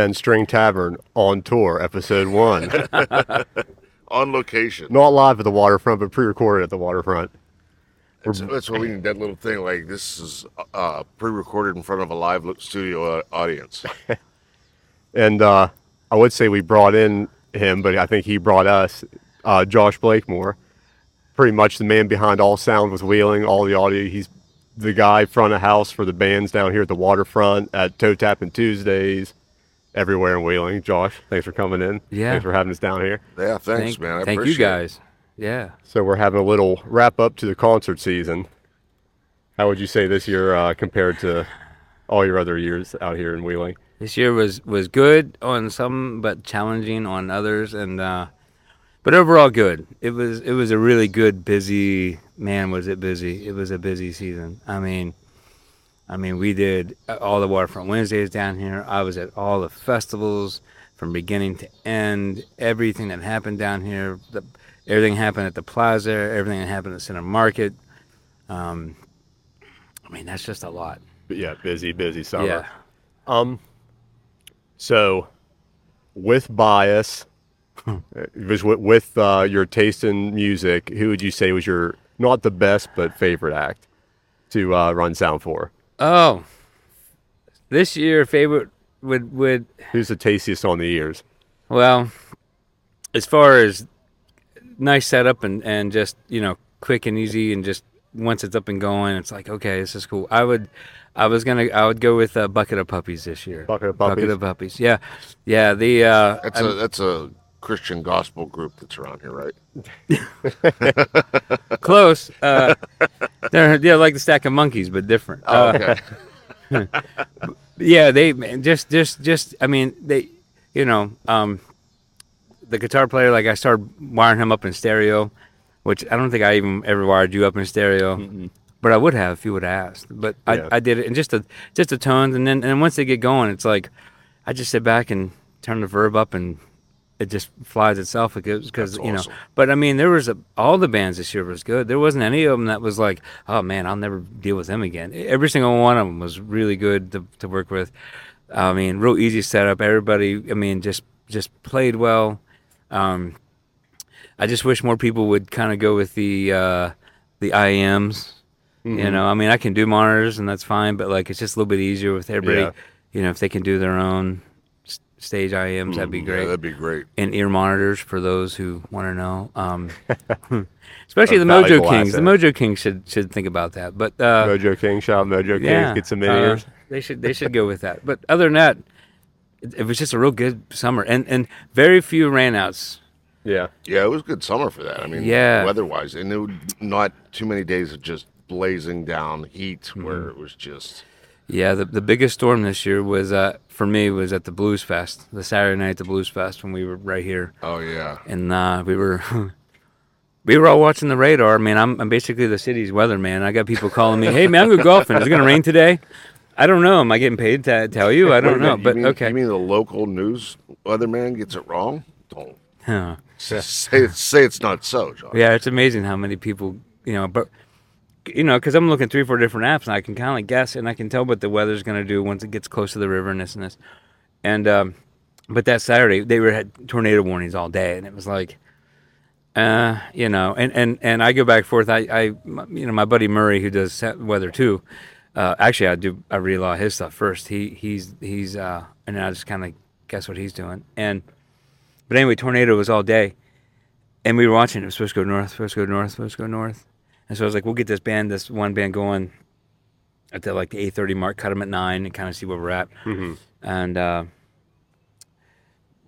Ten String Tavern on tour, episode one. On location. Not live at the waterfront, but pre-recorded at the waterfront. That's, that's why we need that little thing. Like this is uh, pre-recorded in front of a live studio uh, audience. And uh, I would say we brought in him, but I think he brought us, uh, Josh Blakemore, pretty much the man behind all sound with Wheeling, all the audio. He's the guy front of house for the bands down here at the waterfront, at Toe Tapping Tuesdays, everywhere in Wheeling. Josh, thanks for coming in. Yeah. Thanks for having us down here. Yeah, thanks, thank, man. I thank you appreciate it. guys. Yeah. So we're having a little wrap up to the concert season. How would you say this year uh, compared to all your other years out here in Wheeling? This year was was good on some, but challenging on others, and uh, but overall good. It was it was a really good, busy. Man, was it busy? It was a busy season. I mean, I mean, we did uh, all the Waterfront Wednesdays down here. I was at all the festivals from beginning to end. Everything that happened down here, the, everything happened at the plaza. Everything that happened at Center Market. Um, I mean, that's just a lot. Yeah, busy, busy summer. Yeah. Um, so with bias, with, with uh, your taste in music, who would you say was your not the best but favorite act to uh, run sound for? Oh, this year favorite would would Who's the tastiest on the ears? well, as far as nice setup and and just you know quick and easy and just once it's up and going, it's like okay, this is cool. I would, I was gonna, I would go with a bucket of puppies this year. Bucket of puppies. Bucket Puppies? of puppies. Yeah, yeah. The uh, That's I'm- a that's a Christian gospel group that's around here, right? close. Uh, they're yeah, like the stack of monkeys, but different. Oh, Uh, okay. yeah they man, just just just i mean they you know um the guitar player like i started wiring him up in stereo which i don't think i even ever wired you up in stereo but i would have if you would have asked but Yeah. I, I did it and just the just the tones and then and then once they get going it's like i just sit back and turn the verb up and it just flies itself because you know. awesome. but i mean there was a, all the bands this year was good. There wasn't any of them that was like oh man i'll never deal with them again. Every single one of them was really good to, to work with. I mean real easy setup. Everybody i mean just just played well. Um, i just wish more people would kind of go with the uh, the IEMs you know i mean i can do monitors and that's fine but like it's just a little bit easier with everybody Yeah. you know if they can do their own stage IEMs that'd be Yeah, great that'd be great. and ear monitors for those who want to know. Um, especially the Mojo valuable Kings. The. Mojo Kings should should think about that. But uh, Mojo King, shout out Mojo Kings, yeah, get some uh, in they should they should go with that. But other than that, it, it was just a real good summer and and very few rainouts. Yeah, Yeah, it was a good summer for that. I mean, Yeah. weather-wise, and it would not too many days of just blazing down heat Mm-hmm. where it was just Yeah, the the biggest storm this year was uh, for me was at the Blues Fest, the Saturday night at the Blues Fest when we were right here. oh yeah. and uh, we were we were all watching the radar. I mean, I'm, I'm basically the city's weatherman. I got people calling me, "Hey man, I'm going golfing. Is it going to rain today?" I don't know. Am I getting paid to tell you? I don't know. minute, But mean- okay. You mean the local news weatherman gets it wrong? Don't Huh. say say it's not so, John. Yeah, it's amazing how many people you know. But you know, because I'm looking three, four different apps, and I can kind of guess, and I can tell what the weather's going to do once it gets close to the river and this and this. And um, but that Saturday they were had tornado warnings all day, and it was like, uh, you know, and and and I go back and forth. I, I you know, my buddy Murray who does weather too. Uh, actually, I do. I read a lot of his stuff first. He he's he's uh, and I just kind of guess what he's doing. And but anyway, tornado was all day, and we were watching. It was supposed to go north, supposed to go north, supposed to go north. And so I was like, we'll get this band, this one band going at the like the eight thirty mark, cut them at nine, and kind of see where we're at. Mm-hmm. And uh,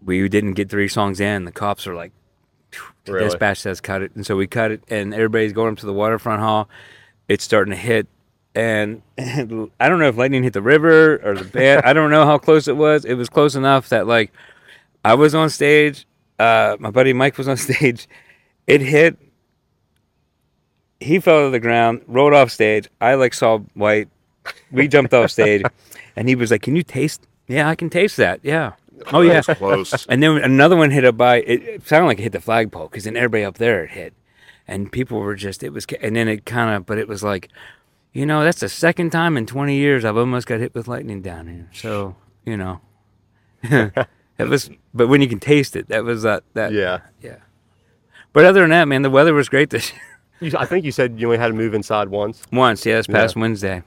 we didn't get three songs in. The cops are like, the Really? dispatch says cut it, and so we cut it, and everybody's going up to the waterfront hall. It's starting to hit, and, I don't know if lightning hit the river or the band. I don't know how close it was. It was close enough that like I was on stage. Uh, my buddy Mike was on stage. It hit. He fell to the ground, rolled off stage. I like saw white. We jumped off stage, and he was like, "Can you taste?" Yeah, I can taste that. Yeah. Oh yeah. That was close. And then another one hit up by. It, it sounded like it hit the flagpole because then everybody up there it hit, and people were just. It was, and then it kind of, but it was like, you know, that's the second time in 20 years I've almost got hit with lightning down here. So you know, it was, but when you can taste it, that was that that Yeah. yeah. But other than that, man, the weather was great this year. You, I think you said you only had to move inside once. Once, yeah, this past Yeah. Wednesday.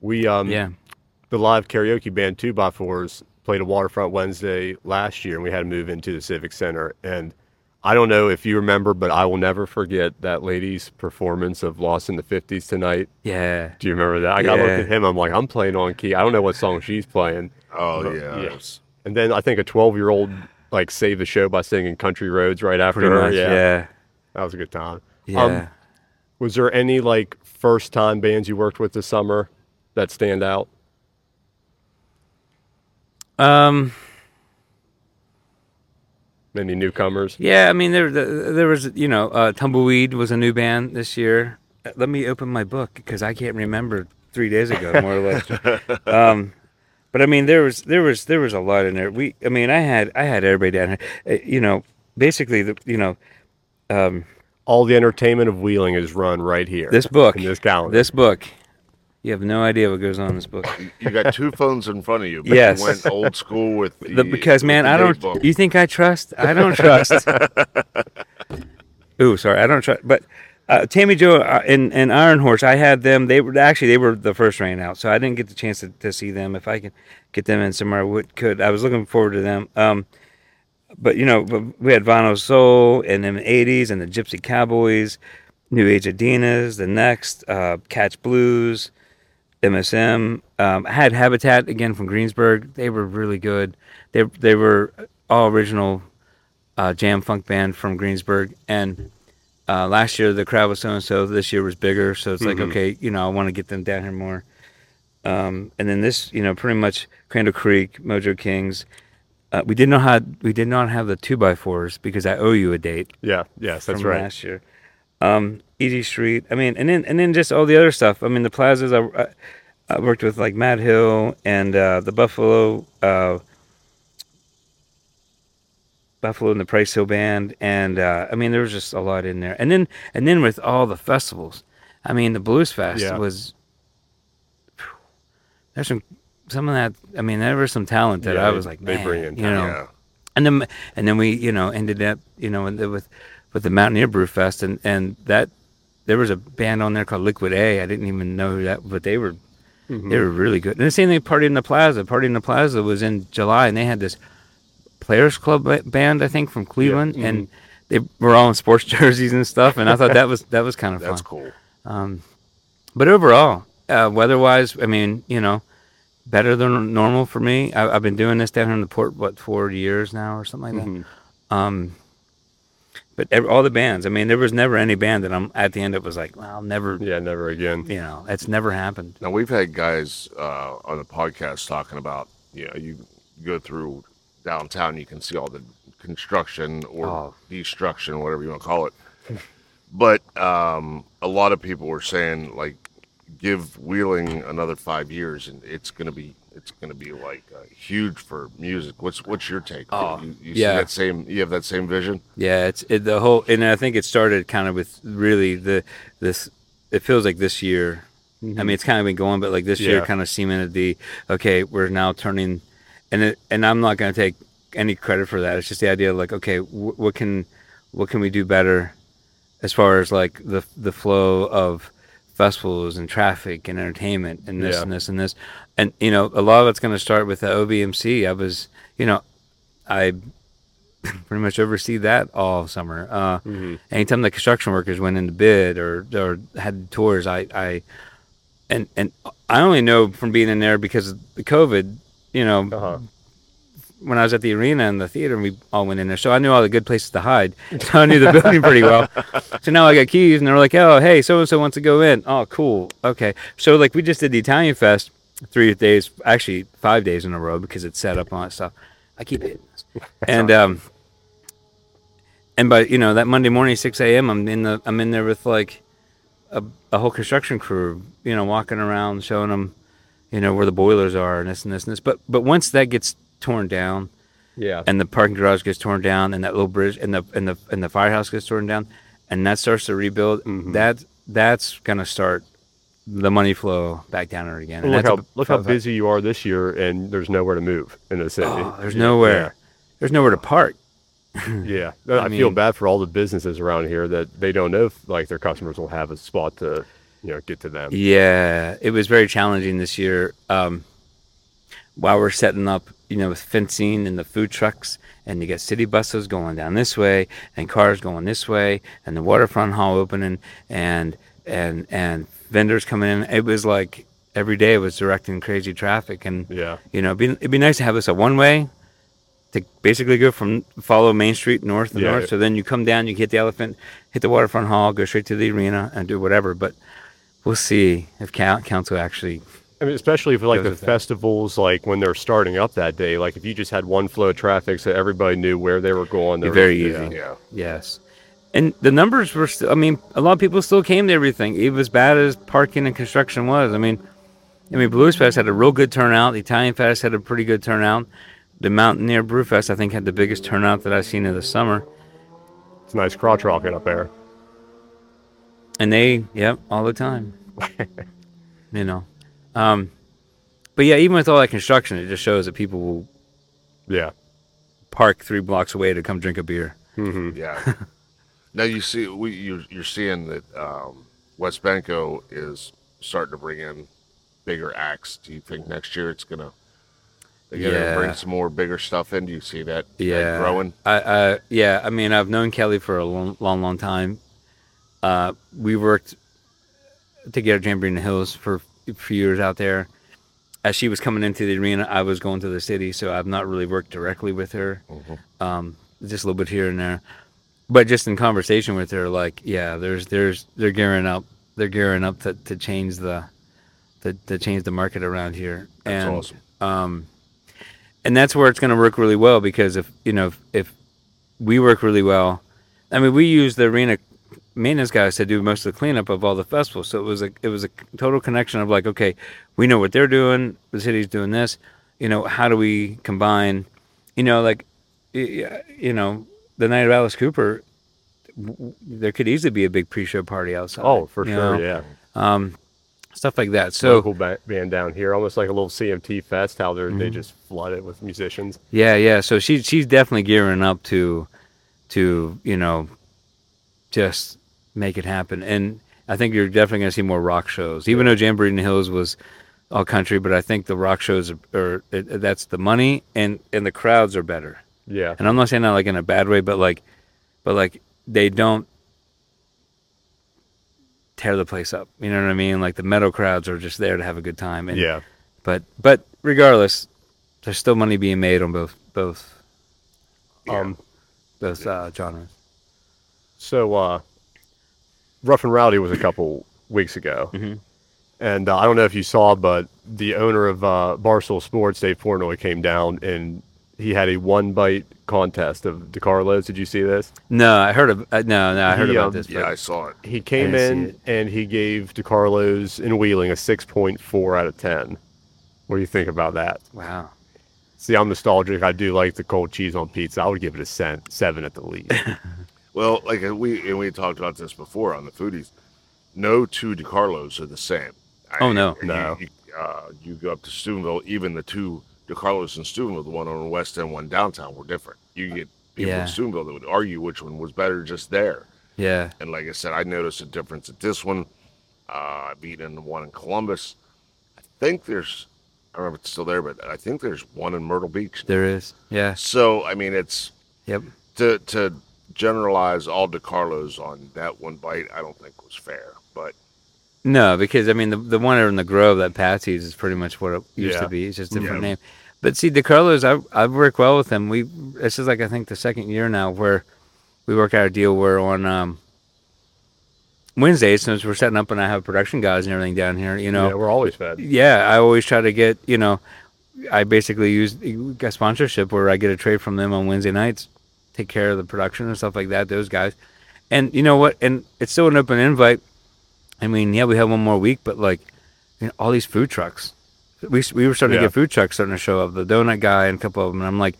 We um Yeah. the live karaoke band Two by Fours played a waterfront Wednesday last year, and we had to move into the Civic Center. And I don't know if you remember, but I will never forget that lady's performance of "Lost in the '50s" tonight. Yeah. Do you remember that? I got looked at him. I'm like, I'm playing on key. I don't know what song she's playing. Oh But, yeah. yeah. And then I think a 12 year old like saved the show by singing "Country Roads" right after Pretty her. much. Yeah, Yeah. that was a good time. Yeah. Um, was there any like first time bands you worked with this summer that stand out? um. Any newcomers? Yeah, I mean there there was you know uh, Tumbleweed was a new band this year. Uh, Let me open my book because I can't remember three days ago more or less. um, but I mean there was there was there was a lot in there. We I mean I had I had everybody down here. Uh, you know basically the you know um, All the entertainment of Wheeling is run right here. this book in this calendar. this book. You have no idea what goes on in this book. You got two phones in front of you. But Yes. You went old school with the, The, because man, the I don't. book. You think I trust? I don't trust. Ooh, sorry, I don't trust. But uh, Tammy Joe uh, and, and Iron Horse, I had them. They were actually they were the first rain out, so I didn't get the chance to, to see them. If I could get them in somewhere, I would could. I was looking forward to them. Um, but you know, we had Vinyl Soul and them '80s and the Gypsy Cowboys, New Age Adinas, the Next, uh, Catch Blues. MSM. Um, I had Habitat again from Greensburg. They were really good. They they were all original uh, jam funk band from Greensburg. And uh, last year the crowd was so and so. This year was bigger, so it's like Mhm. okay, you know, I want to get them down here more. Um, and then this, you know, pretty much Crandall Creek, Mojo Kings. Uh, we did not have we did not have the two by fours because I owe you a date yeah, yes, that's from right. last year. Um, Easy Street. I mean, and then and then just all the other stuff. I mean, the plazas. I, I, I worked with like Mad Hill and uh, the Buffalo, uh, Buffalo and the Price Hill Band, and uh, I mean, there was just a lot in there. And then and then with all the festivals, I mean, the Blues Fest Yeah. was. There's some some of that. I mean, there was some talent that Yeah, I was like, they man, bring in you know yeah. and then and then we you know ended up you know with with, the Mountaineer Brew Fest and and that there was a band on there called Liquid A. I didn't even know that, but they were Mhm. they were really good. And the same thing, Party in the Plaza. Party in the Plaza was in July, and they had this Players Club band, I think, from Cleveland, mhm. and they were all in sports jerseys and stuff. And I thought that was that was kind of fun. That's cool. Um, but overall, uh, weather-wise, I mean, you know, better than normal for me. I, I've been doing this down here in the port what four years now or something like that. Mhm. Um, but ev all the bands, I mean, there was never any band that I'm at the end. It was like, well, I'll never, Yeah, never again. you know, it's never happened. Now we've had guys uh, on the podcast talking about you know you go through downtown, you can see all the construction or Oh. destruction, whatever you want to call it. But um, a lot of people were saying like, give Wheeling another five years, and it's gonna be it's gonna be like uh, huge for music. What's what's your take? Oh, you, you yeah. see that same you have that same vision. Yeah, it's it, the whole, and I think it started kind of with really the this. It feels like this year. I mean, it's kind of been going, but like this year, kind of cemented the okay. We're now turning, and it, and I'm not going to take any credit for that. It's just the idea of like, okay, wh- what can what can we do better as far as like the the flow of festivals and traffic and entertainment and this Yeah. and this and this, and you know, a lot of it's going to start with the OVMC. I was, you know, I pretty much oversee that all summer. Uh, Mhm. Anytime the construction workers went into bid or or had tours, I, I and and I only know from being in there because of the COVID. You know, Uh-huh. When I was at the arena and the theater, we all went in there, so I knew all the good places to hide. So I knew the building pretty well. So now I got keys, and they're like, "Oh, hey, so and so wants to go in." Oh, cool. Okay. So like we just did the Italian Fest three days, actually five days in a row because it's set up and all that stuff. I keep hitting this, and um, and by you know that Monday morning, six a.m., I'm in the I'm in there with like a, a whole construction crew, you know, walking around showing them, you know, where the boilers are and this and this and this. But but once that gets torn down, Yeah. and the parking garage gets torn down, and that little bridge, and the and the and the firehouse gets torn down, and that starts to rebuild. Mhm. That that's gonna start the money flow back down there again. Look how a- look how busy you are this year, and there's nowhere to move in the city. Oh, there's nowhere. There's nowhere to park. Yeah, I, I feel bad for all the businesses around here that they don't know if like their customers will have a spot to, you know, get to them. Yeah, it was very challenging this year. Um, while we're setting up, you know, with fencing and the food trucks, and you get city buses going down this way, and cars going this way, and the waterfront hall opening, and and and vendors coming in. It was like every day was directing crazy traffic, and Yeah, you know, it'd be, it'd be nice to have this a one way to basically go from follow Main Street north to Yeah. north. So then you come down, you hit the elephant, hit the waterfront hall, go straight to the arena and do whatever. But we'll see if council actually. I mean, especially for like Goes the with that. festivals, like when they're starting up that day. Like if you just had one flow of traffic, so everybody knew where they were going. Be there very was- easy. Yeah. Yes. And the numbers were still, I mean, a lot of people still came to everything, even as bad as parking and construction was. I mean, I mean, Blues Fest had a real good turnout. The Italian Fest had a pretty good turnout. The Mountaineer Brew Fest, I think, had the biggest turnout that I've seen in the summer. It's a nice crotch rocking up there. And they, yep, all the time. you know. Um, but yeah, even with all that construction, it just shows that people will Yeah. park three blocks away to come drink a beer. hmm Yeah. now you see, we you're, you're seeing that um, WesBanco is starting to bring in bigger acts. Do you think next year it's gonna they're gonna Yeah. bring some more bigger stuff in? Do you see that, that Yeah, growing? I, I, yeah. I mean, I've known Kelly for a long, long, long time. Uh, we worked together, Jamboree in the Hills, for years out there. As she was coming into the arena, I was going to the city, so I've not really worked directly with her. Um, just a little bit here and there, but just in conversation with her, like, yeah, there's, there's, they're gearing up, they're gearing up to, to change the, to, to change the market around here. That's and, awesome. um, and that's where it's going to work really well because if you know if, if we work really well, I mean we use the arena maintenance guys to do most of the cleanup of all the festivals. So it was a it was a total connection of like okay, we know what they're doing, the city's doing this, you know how do we combine, you know like, you know the night of Alice Cooper, there could easily be a big pre-show party outside. Oh, for sure. know? Yeah. Um, stuff like that. So Local ba- band down here, almost like a little CMT fest. How they're Mm-hmm. they just flood it with musicians. Yeah, yeah. So she she's definitely gearing up to to, you know, just make it happen. And I think you're definitely going to see more rock shows. Even though Jamboree in the Hills was all country, but I think the rock shows are, are it, that's the money and and the crowds are better. Yeah. And I'm not saying that like in a bad way, but like but like they don't tear the place up. You know what I mean? Like the metal crowds are just there to have a good time. And yeah. but but regardless, there's still money being made on both both Um. both uh, genres. So, uh, Rough and Rowdy was a couple weeks ago. Mhm. And uh, I don't know if you saw, but the owner of uh, Barstool Sports, Dave Portnoy, came down and he had a one bite contest of DiCarlos. Did you see this? No, I heard of uh, no, no, I heard He, about um, this. Yeah, I saw it. He came in and he gave DiCarlos in Wheeling a 6.4 out of 10. What do you think about that? wow. See, I'm nostalgic. I do like the cold cheese on pizza. I would give it a cent, seven at the least. Well, like uh, we and we talked about this before on the foodies. No two DiCarlos are the same. I- Oh, no. you- No. You, uh, you go up to Steubenville, even the two DiCarlos in Steubenville, the one on the west end, one downtown, were different. You get people Yeah. in Steubenville that would argue which one was better just there. Yeah, And like I said, I noticed a difference at this one. Uh, I've eaten the one in Columbus. I think there's, I don't know if it's still there, but I think there's one in Myrtle Beach. there is. Yeah. So I mean, it's Yep. to to generalize all DiCarlos on that one bite. I don't think was fair, but No, because I mean the the one in the Grove that Patsy's is pretty much what it used Yeah. to be. It's just a different Yeah. name. But see, DiCarlos, I I've worked well with him. We this is like I think the second year now where we work out a deal where on um, Wednesdays since we're setting up and I have production guys and everything down here. You know, yeah, we're always fed. yeah, I always try to get, you know, I basically use got sponsorship where I get a trade from them on Wednesday nights, take care of the production and stuff like that. Those guys, and you know what? And it's still an open invite. I mean, yeah, we have one more week, but like, you know, all these food trucks. We we were starting Yeah. to get food trucks starting to show up. The donut guy and a couple of them, and I'm like,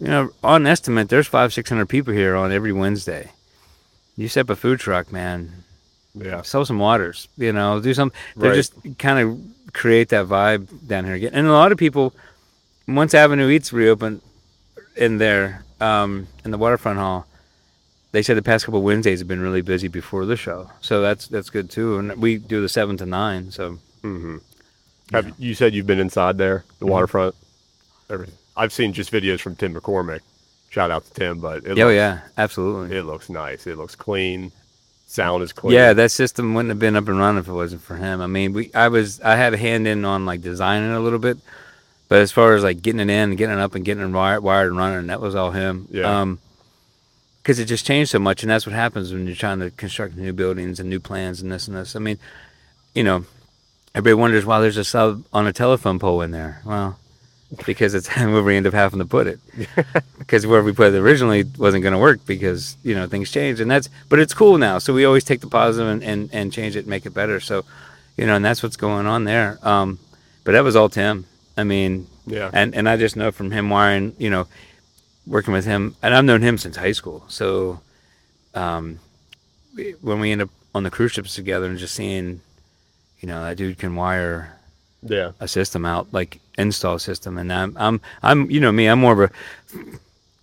you know, on estimate, there's five six hundred people here on every Wednesday. You set up a food truck, man. Yeah. sell some waters. You know, do some. They Right. just kind of create that vibe down here again. And a lot of people, once Avenue Eats reopened in there um, in the waterfront hall, they said the past couple of Wednesdays have been really busy before the show. So that's that's good too. And we do the seven to nine. So Mm-hmm. Have, You said you've been inside there, the Mm-hmm. waterfront. Everything. I've seen just videos from Tim McCormick. Shout out to Tim, but it oh looks, yeah, absolutely. it looks nice. It looks clean. Sound is clean. Yeah, that system wouldn't have been up and running if it wasn't for him. I mean, we I was I had a hand in on like designing it a little bit, but as far as like getting it in, getting it up, and getting it wired, wired and running, that was all him. Yeah. Um, because it just changed so much, and that's what happens when you're trying to construct new buildings and new plans and this and this. I mean, you know, everybody wonders why there's a sub on a telephone pole in there. Well, because it's where we end up having to put it. because where we put it originally wasn't going to work because you know things change, and that's. But it's cool now, so we always take the positive and and, and change it, and make it better. So, you know, and that's what's going on there. Um, but that was all Tim. I mean, Yeah. and and I just know from him wiring, you know, working with him, and I've known him since high school. So, um, when we end up on the cruise ships together and just seeing, you know, that dude can wire Yeah. a system out, like install system, and I'm I'm I'm you know me, I'm more of a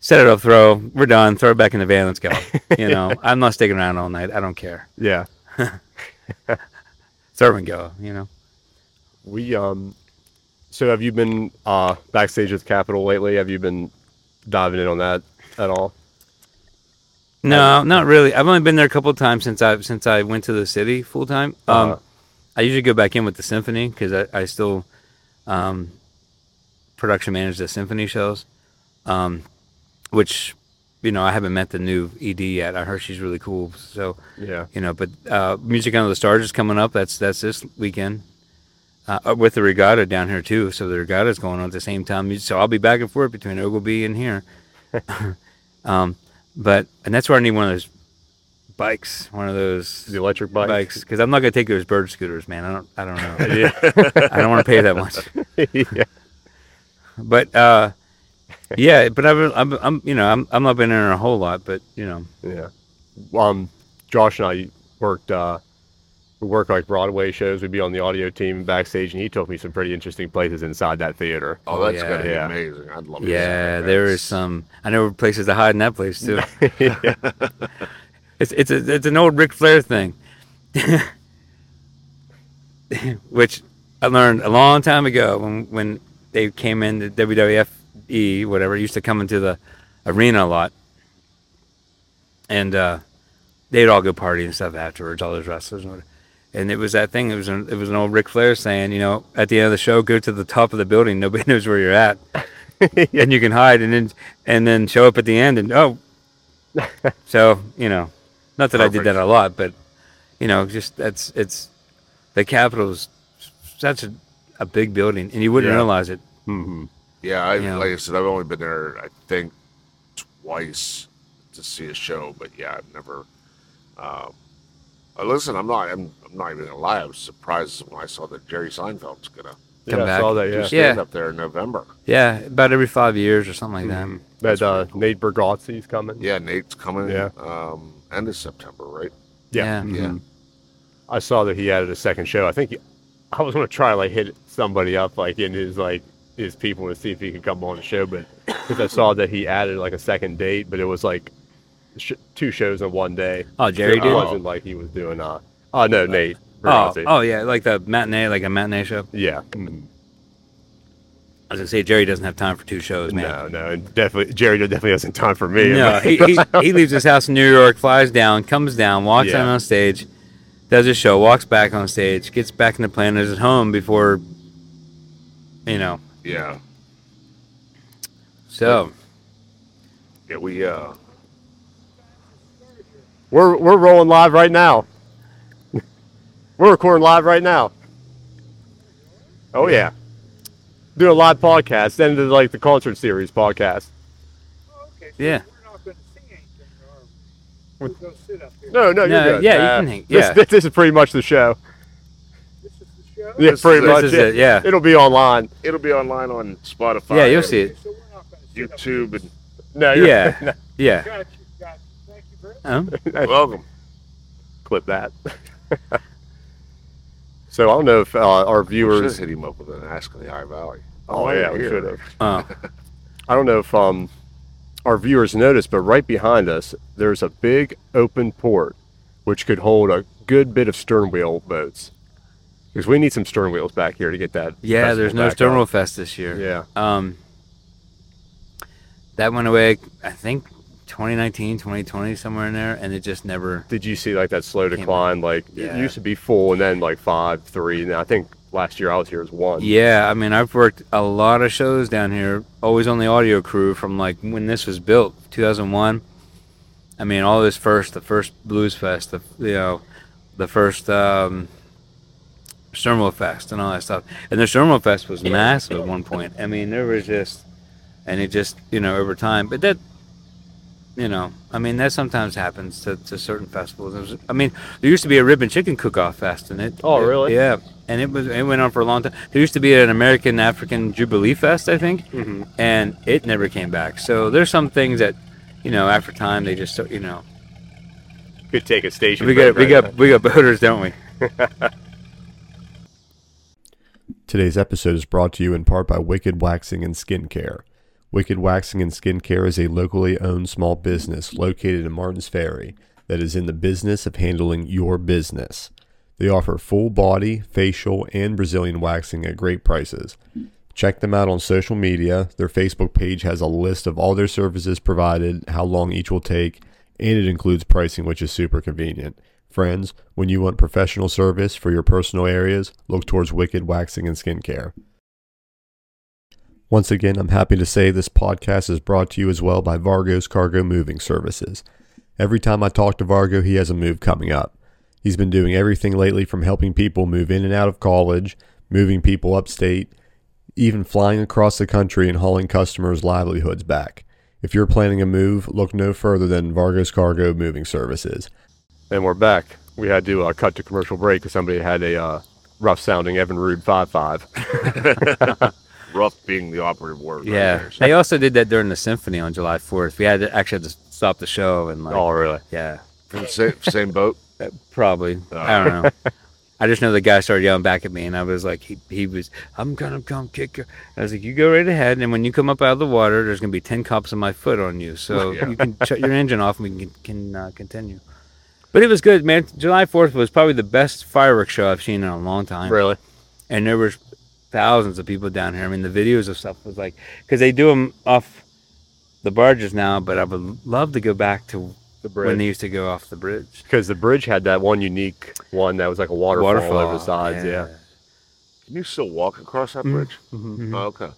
set it up, throw, we're done, throw it back in the van, let's go. You know, I'm not sticking around all night. I don't care. Yeah. Throw and go. You know. We um. So have you been uh backstage with Capitol lately? Have you been diving in on that at all? No, not really. I've only been there a couple of times since I since I went to the city full time. Um, Uh-huh. I usually go back in with the symphony because I, I still um, production manage the symphony shows, um, which you know I haven't met the new ED yet. I heard she's really cool. So Yeah. you know, but uh, Music Under the Stars is coming up. That's that's this weekend. Uh, with the regatta down here too, so the regatta is going on at the same time. So I'll be back and forth between Oglebay and here. um, but and that's where I need one of those bikes, one of those The electric bike. bikes, because I'm not gonna take those bird scooters, man. I don't, I don't know. yeah. I don't want to pay that much. yeah. But uh, yeah, but I've, I'm, I'm, you know, I'm, I'm not been in a whole lot, but you know, Yeah. Um, Josh and I worked. Uh, work like Broadway shows. We'd be on the audio team backstage, and he took me some pretty interesting places inside that theater. Oh, that's yeah, gonna be yeah. amazing. I'd love to. see yeah, there is some. I know places to hide in that place too. It's it's a, it's an old Ric Flair thing, which I learned a long time ago when when they came in into WWFE, whatever. Used to come into the arena a lot, and uh, they'd all go party and stuff afterwards. All those wrestlers, and, whatever. And it was that thing. It was an, it was an old Ric Flair saying, you know, at the end of the show, go to the top of the building. Nobody knows where you're at, and you can hide, and then and then show up at the end, and oh, so you know, not that I did that a lot, but you know, just that's it's the Capitol's such a, a big building, and you wouldn't Yeah. realize it. hmm Yeah, I Yeah. like I said, I've only been there, I think, twice to see a show, but yeah, I've never. Um, uh, listen, I'm not. I'm, I'm not even gonna lie. I was surprised when I saw that Jerry Seinfeld's gonna Come yeah, back. I saw that. do Yeah. stand Yeah. up there in November. Yeah, about every five years or something like that. Mhm. That uh, Nate Bargatze's coming. Yeah, Nate's coming. Yeah. Um, end of September, right? Yeah. Yeah. mhm. I saw that he added a second show. I think he, I was gonna try to like hit somebody up like in his like his people to see if he could come on the show, but because I saw that he added like a second date, but it was like sh- two shows in one day. Oh, Jerry it did. wasn't like he was doing uh. Oh no, Nate. Oh, oh yeah, like the matinee, like a matinee show. yeah. mhm. I was gonna say Jerry doesn't have time for two shows, man. No, no, and definitely Jerry definitely hasn't time for me. No, he, he, he leaves his house in New York, flies down, comes down, walks Yeah. down on stage, does his show, walks back on stage, gets back in the plane, is at home before, you know. Yeah. So Yeah, we. Uh, We're we're rolling live right now. We're recording live right now. Oh yeah. Doing a live podcast, end of like the concert series podcast. Okay, so Yeah. we're not going to sing anything, or we'll go sit up here. No, no, you're No, good. yeah, you can hang- this- yeah. This, this is pretty much the show. This is the show. Yeah, This pretty is- much. this is it, yeah. It'll be online. it'll be online on Spotify. Yeah, you'll and see it. So we're not going to sit up here. YouTube and No, you're, Yeah. yeah, Got you, got you. Thank you very much. um, welcome. clip that. So I don't know if uh, our We should viewers. hit him up with an Ask in the High Valley. Oh While yeah, we should have. Oh, I don't know if um, our viewers noticed, but right behind us, there's a big open port, which could hold a good bit of stern wheel boats. Because we need some stern wheels back here to get that. yeah. There's no back Sternwheel up. Fest this year. Yeah. Um, that went away, I think, 2019, 2020, somewhere in there, and it just never. Did you see like that slow decline? Like Yeah. it used to be full, and then like five, three. And I think last year I was here as one. Yeah, I mean, I've worked a lot of shows down here, always on the audio crew from like when this was built, 2001. I mean, all this first, the first Blues Fest, the you know, the first um, Sternwheel Fest, and all that stuff. And the Sternwheel Fest was massive at one point. I mean, there was just, and it just you know over time, but that. You know, I mean, that sometimes happens to, to certain festivals. Was, I mean, there used to be a rib and chicken cook-off fest, and it. Oh, it- really? yeah, and it was it went on for a long time. There used to be an American African Jubilee Fest, I think, hmm and it never came back. So there's some things that, you know, after time they just you know Could take a station. we got break we right got we got boaters, don't we? Today's episode is brought to you in part by Wicked Waxing and Skincare. Wicked Waxing and Skincare is a locally owned small business located in Martins Ferry that is in the business of handling your business. They offer full body, facial, and Brazilian waxing at great prices. Check them out on social media. Their Facebook page has a list of all their services provided, how long each will take, and it includes pricing, which is super convenient. Friends, when you want professional service for your personal areas, look towards Wicked Waxing and Skincare. Once again, I'm happy to say this podcast is brought to you as well by Vargo's Cargo Moving Services. Every time I talk to Vargo, he has a move coming up. He's been doing everything lately from helping people move in and out of college, moving people upstate, even flying across the country and hauling customers' livelihoods back. If you're planning a move, look no further than Vargo's Cargo Moving Services. And we're back. We had to uh, cut to commercial break because somebody had a uh, rough sounding Evinrude five five. Rough being the operative word. right Yeah, there. they also did that during the symphony on July 4th. We had to actually had to stop the show and like, Oh really? yeah, From the same, same boat. Uh, Probably. I don't know. I just know the guy started yelling back at me, and I was like, he, he was, I'm gonna come kick you. I was like, you go right ahead, and when you come up out of the water, there's gonna be ten cops of my foot on you, so Yeah. you can shut your engine off, and we can can uh, continue. But it was good, man. July Fourth was probably the best fireworks show I've seen in a long time, Really? and there was thousands of people down here. I mean, the videos of stuff was like, because they do them off the barges now, but I would love to go back to The when they used to go off the bridge. Because the bridge had that one unique one that was like a waterfall, over the sides. Yeah. Can you still walk across that Mhm. bridge? Mhm. Oh, okay.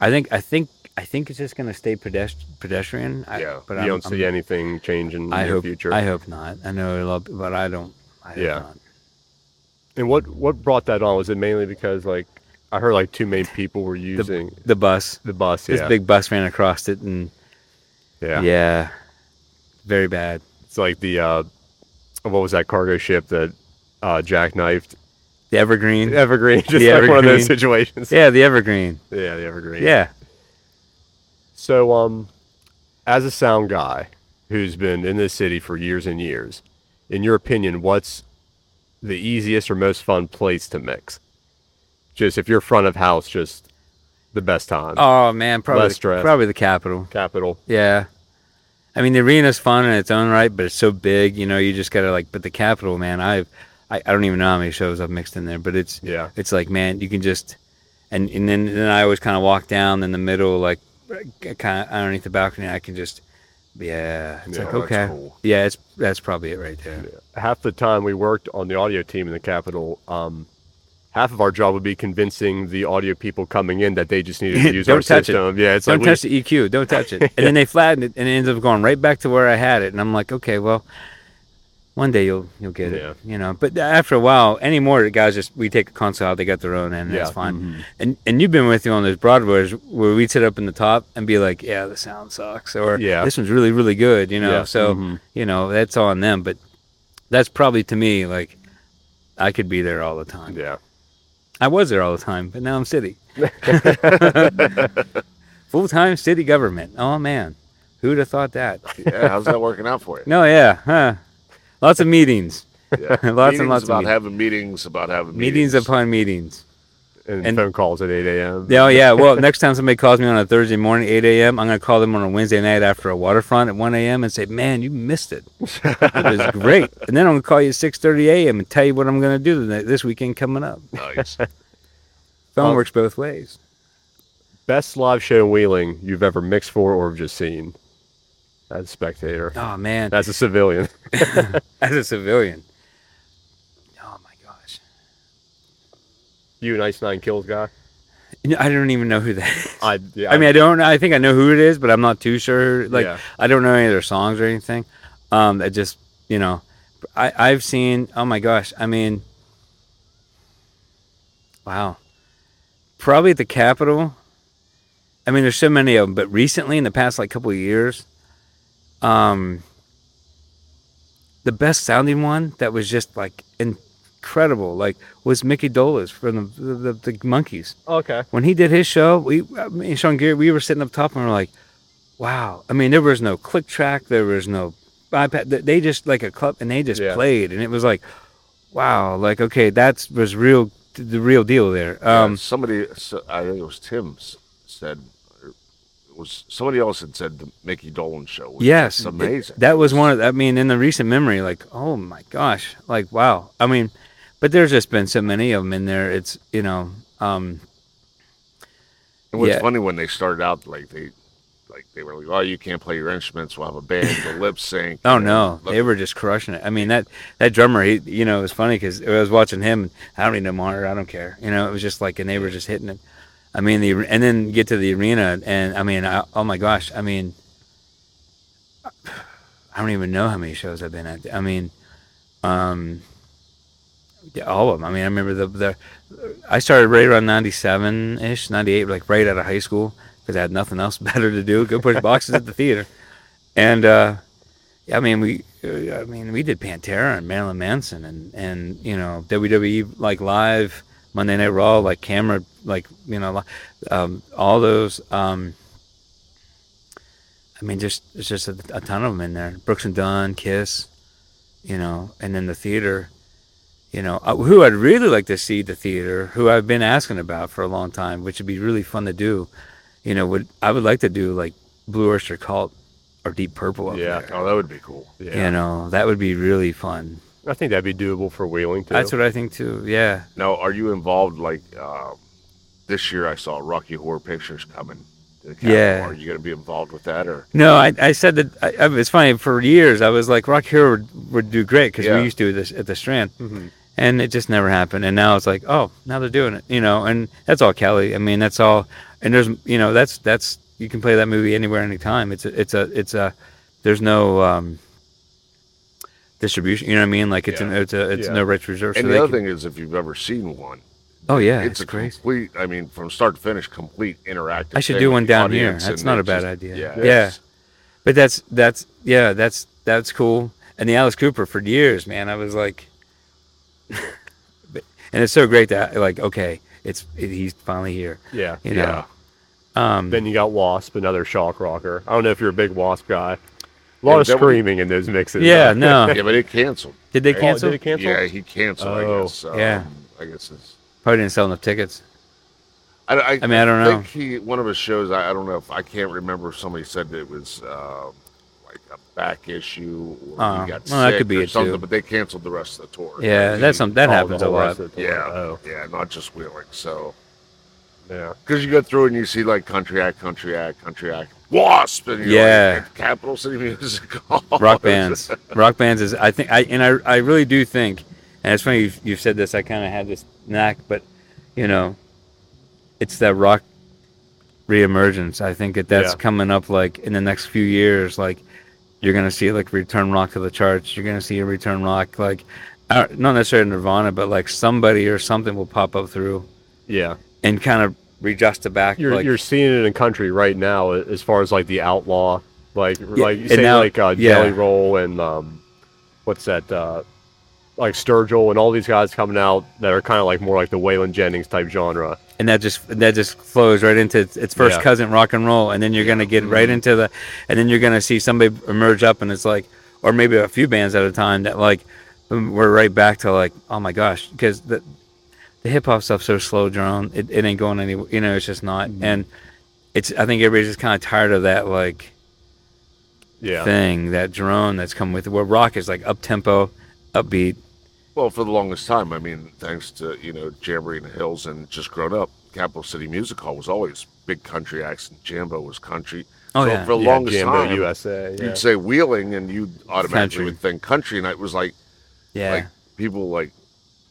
I think I think I think it's just gonna stay pedest- pedestrian. I, Yeah. but you I'm- don't see I'm- anything change in the I near hope. future. I hope not. I know a lot, but I don't. I hope Yeah. Not. And what what brought that on? Was it mainly because like I heard like two main people were using The bus. the, bus? This big bus ran across it, and yeah. yeah, very bad. It's like the uh, what was that cargo ship that uh, jackknifed The Evergreen. Evergreen? Just The like one of those situations. Yeah, the Evergreen. Yeah, the Evergreen. Yeah. So, um, as a sound guy who's been in this city for years and years, in your opinion, what's the easiest or most fun place to mix? Just if you're front of house, just the best time. Oh man, probably Less stress. probably the Capitol. Capital. Yeah. I mean, the arena's fun in its own right, but it's so big, you know, you just gotta like. But the Capitol, man, I've, I, I don't even know how many shows I've mixed in there, but it's, Yeah. it's like, man, you can just, and and then then I always kind of walk down in the middle, like, kind of underneath the balcony. I can just, yeah, it's Yeah, like okay, cool. yeah, it's that's probably it right there. Half the time we worked on the audio team in the Capitol, um, half of our job would be convincing the audio people coming in that they just needed to use Don't our touch it. Yeah, it's Don't like we- touch the EQ. Don't touch it. And then they flatten it, and it ends up going right back to where I had it. And I'm like, okay, well, one day you'll you'll get it, Yeah. you know. But after a while, anymore guys just we take a console out, they got their own, and Yeah. that's fine. Mhm. And and you've been with me on those Broadways where we'd sit up in the top and be like, yeah, the sound sucks, or Yeah. this one's really really good, you know. Yeah. So Mhm. you know that's on them, but that's probably to me like I could be there all the time. Yeah. I was there all the time, but now I'm city. Full time city government. Oh man, who'd have thought that? Yeah, how's that working out for you? No, yeah, huh? Lots of meetings. Yeah. Lots and meetings lots of about meetings. having meetings about having meetings meetings. upon meetings. And, And- phone calls at 8 a.m. Yeah, oh, yeah. Well, next time somebody calls me on a Thursday morning, 8 a.m., I'm going to call them on a Wednesday night after a waterfront at 1 a.m. and say, man, you missed it. It was great. And then I'm going to call you at 6.30 a.m. and tell you what I'm going to do this weekend coming up. Nice. Phone Um, works both ways. Best live show in Wheeling you've ever mixed for or just seen as a spectator. Oh, man. As a civilian. As a civilian. Oh, my gosh. You an Ice Nine Kills guy? I don't even know who that is. I, yeah, I mean, I don't. I think I know who it is, but I'm not too sure. Like, Yeah. I don't know any of their songs or anything. Um, I just, you know, I I've seen. Oh my gosh! I mean, wow. Probably at the Capitol. I mean, there's so many of them, but recently, in the past like couple of years, um, the best sounding one that was just like incredible, like was Micky Dolenz from the the, the, the Monkees okay. when he did his show, we, I mean, Sean Geary, we were sitting up top and we are like, wow. I mean, there was no click track, there was no iPad. They- They just like a club and they just Yeah. played, and it was like, wow, like okay, that was real, the real deal there. Um, Um, somebody, I think it was Tim, said, was somebody else had said the Micky Dolenz show. Was yes, just it- amazing. that was one of. I mean, in the recent memory, like, oh my gosh, like wow. I mean, but there's just been so many of them in there. It's you know, um, And what's yeah. funny when they started out, like they, like they were like, "Oh, you can't play your instruments. We'll have a band to lip sync." Oh no, they were just crushing it. I mean that that drummer, he you know, it was funny because I was watching him. I don't need no monitor. I don't care. You know, it was just like, and they were just hitting it. I mean, the and then get to the arena, and I mean, I, oh my gosh, I mean, I don't even know how many shows I've been at. I mean, um, all of them. I mean, I remember the the I started right around ninety seven ish, ninety eight, like right out of high school because I had nothing else better to do. Go push boxes at the theater, and. uh yeah, I mean, we, uh, I mean, we did Pantera and Marilyn Manson and and you know WWE like live Monday Night Raw like camera like you know um, all those. Um, I mean, just it's just a, a ton of them in there. Brooks and Dunn, Kiss, you know, and then the theater. You know, uh, who I'd really like to see the theater, who I've been asking about for a long time, which would be really fun to do. You know, would I would like to do like Blue Oyster Cult or Deep Purple up Yeah. there. Oh, that would be cool. Yeah. You know, that would be really fun. I think that'd be doable for Wheeling too. That's what I think too. Yeah. Now, are you involved? Like um, this year, I saw Rocky Horror Pictures coming. To the Capitol. Yeah. Are you going to be involved with that, or No, I, I said that. I, I, it's funny. For years, I was like, Rock Hero would, would do great because Yeah. we used to this at the Strand, Mhm. And it just never happened. And now it's like, oh, now they're doing it. You know, and that's all Kelly. I mean, that's all. And there's, you know, that's that's you can play that movie anywhere, anytime. It's a, it's a, it's a. There's no um, distribution. You know what I mean? Like it's Yeah. an, it's a, it's Yeah. no rights reserved. and so the other can- thing is, if you've ever seen one, oh yeah, it's, it's, a crazy. complete. I mean, from start to finish, complete interactive. I should thing do one down here. That's not a bad just- idea. Yeah, Yeah. But that's that's yeah, that's that's cool. And the Alice Cooper for years, man, I was like, but- and it's so great that like okay, it's it, he's finally here. Yeah. You Yeah. Um, Then you got Wasp, another shock rocker. I don't know if you're a big Wasp guy. A lot Yeah, of that would- screaming in those mixes. yeah, though. no. yeah, but it canceled. Did they Oh, cancel? did it cancel? Yeah, he canceled. Oh, I guess. Um, yeah. I guess it's. Probably didn't sell enough tickets. I, I, I mean, I don't know. think he one of his shows. I, I don't know if I can't remember. if Somebody said that it was uh, like a back issue or Oh, he got well, that sick could be or it, something. too. But they canceled the rest of the tour. Yeah, Like, that's he- some that happens a lot. rest of the tour. Yeah, Oh, yeah, not just Wheeling. So yeah. because you go through and you see like country act, country act, country act, Wasp, and you're Yeah. like, Capital City Music rock bands rock bands is i think i and i, I really do think and it's funny you've, you've said this i kind of had this knack but you know it's that rock reemergence i think that that's Yeah. coming up like in the next few years like you're gonna see like return rock to the charts you're gonna see a return rock like uh, not necessarily nirvana but like somebody or something will pop up through Yeah. and kind of readjust it back You're like you're seeing it in country right now as far as like the outlaw, like like and say now- like uh, yeah. Jelly Roll and um, what's that? Uh, like Sturgill and all these guys coming out that are kind of like more like the Waylon Jennings type genre. And that just that just flows right into its, its first Yeah. cousin rock and roll and then you're gonna get right mm-hmm. into the and then you're gonna see somebody emerge up and it's like or maybe a few bands at a time that like we're right back to like, oh my gosh, because the the hip hop stuff's so slow, Jerome. It, it ain't going anywhere. You know, it's just not. Mm-hmm. And it's I think everybody's just kind of tired of that like Yeah. thing, that drone that's come with it. Where rock is like up tempo, upbeat. Well, for the longest time, I mean, thanks to you know Jamboree in the Hills and just growing up, Capitol City Music Hall was always big country acts, and Jambo was country. Oh, so yeah. for the Yeah, longest Jambo time, USA. Yeah. you'd say Wheeling, and you automatically Country. would think country, and it was like Yeah. like people like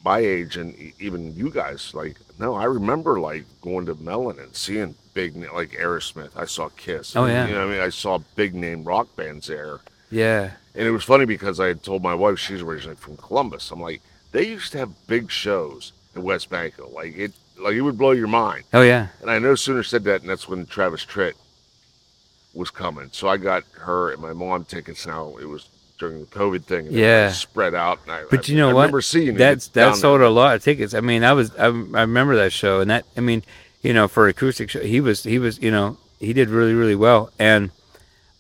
my age and e- even you guys like no i remember like going to mellon and seeing big like aerosmith i saw kiss Oh, yeah. you know i mean i saw big name rock bands there yeah. And it was funny because i had told my wife she's originally from columbus i'm like they used to have big shows in WesBanco like it like it would blow your mind Oh yeah. and i no sooner said that and that's when travis tritt was coming so i got her and my mom tickets now it was during the covid thing and Yeah. spread out I, But I- you know I what? remember seeing That's it that sold a lot of tickets. I mean, I was I, I remember that show, and that I mean, you know, for acoustic show, he was he was you know he did really really well, and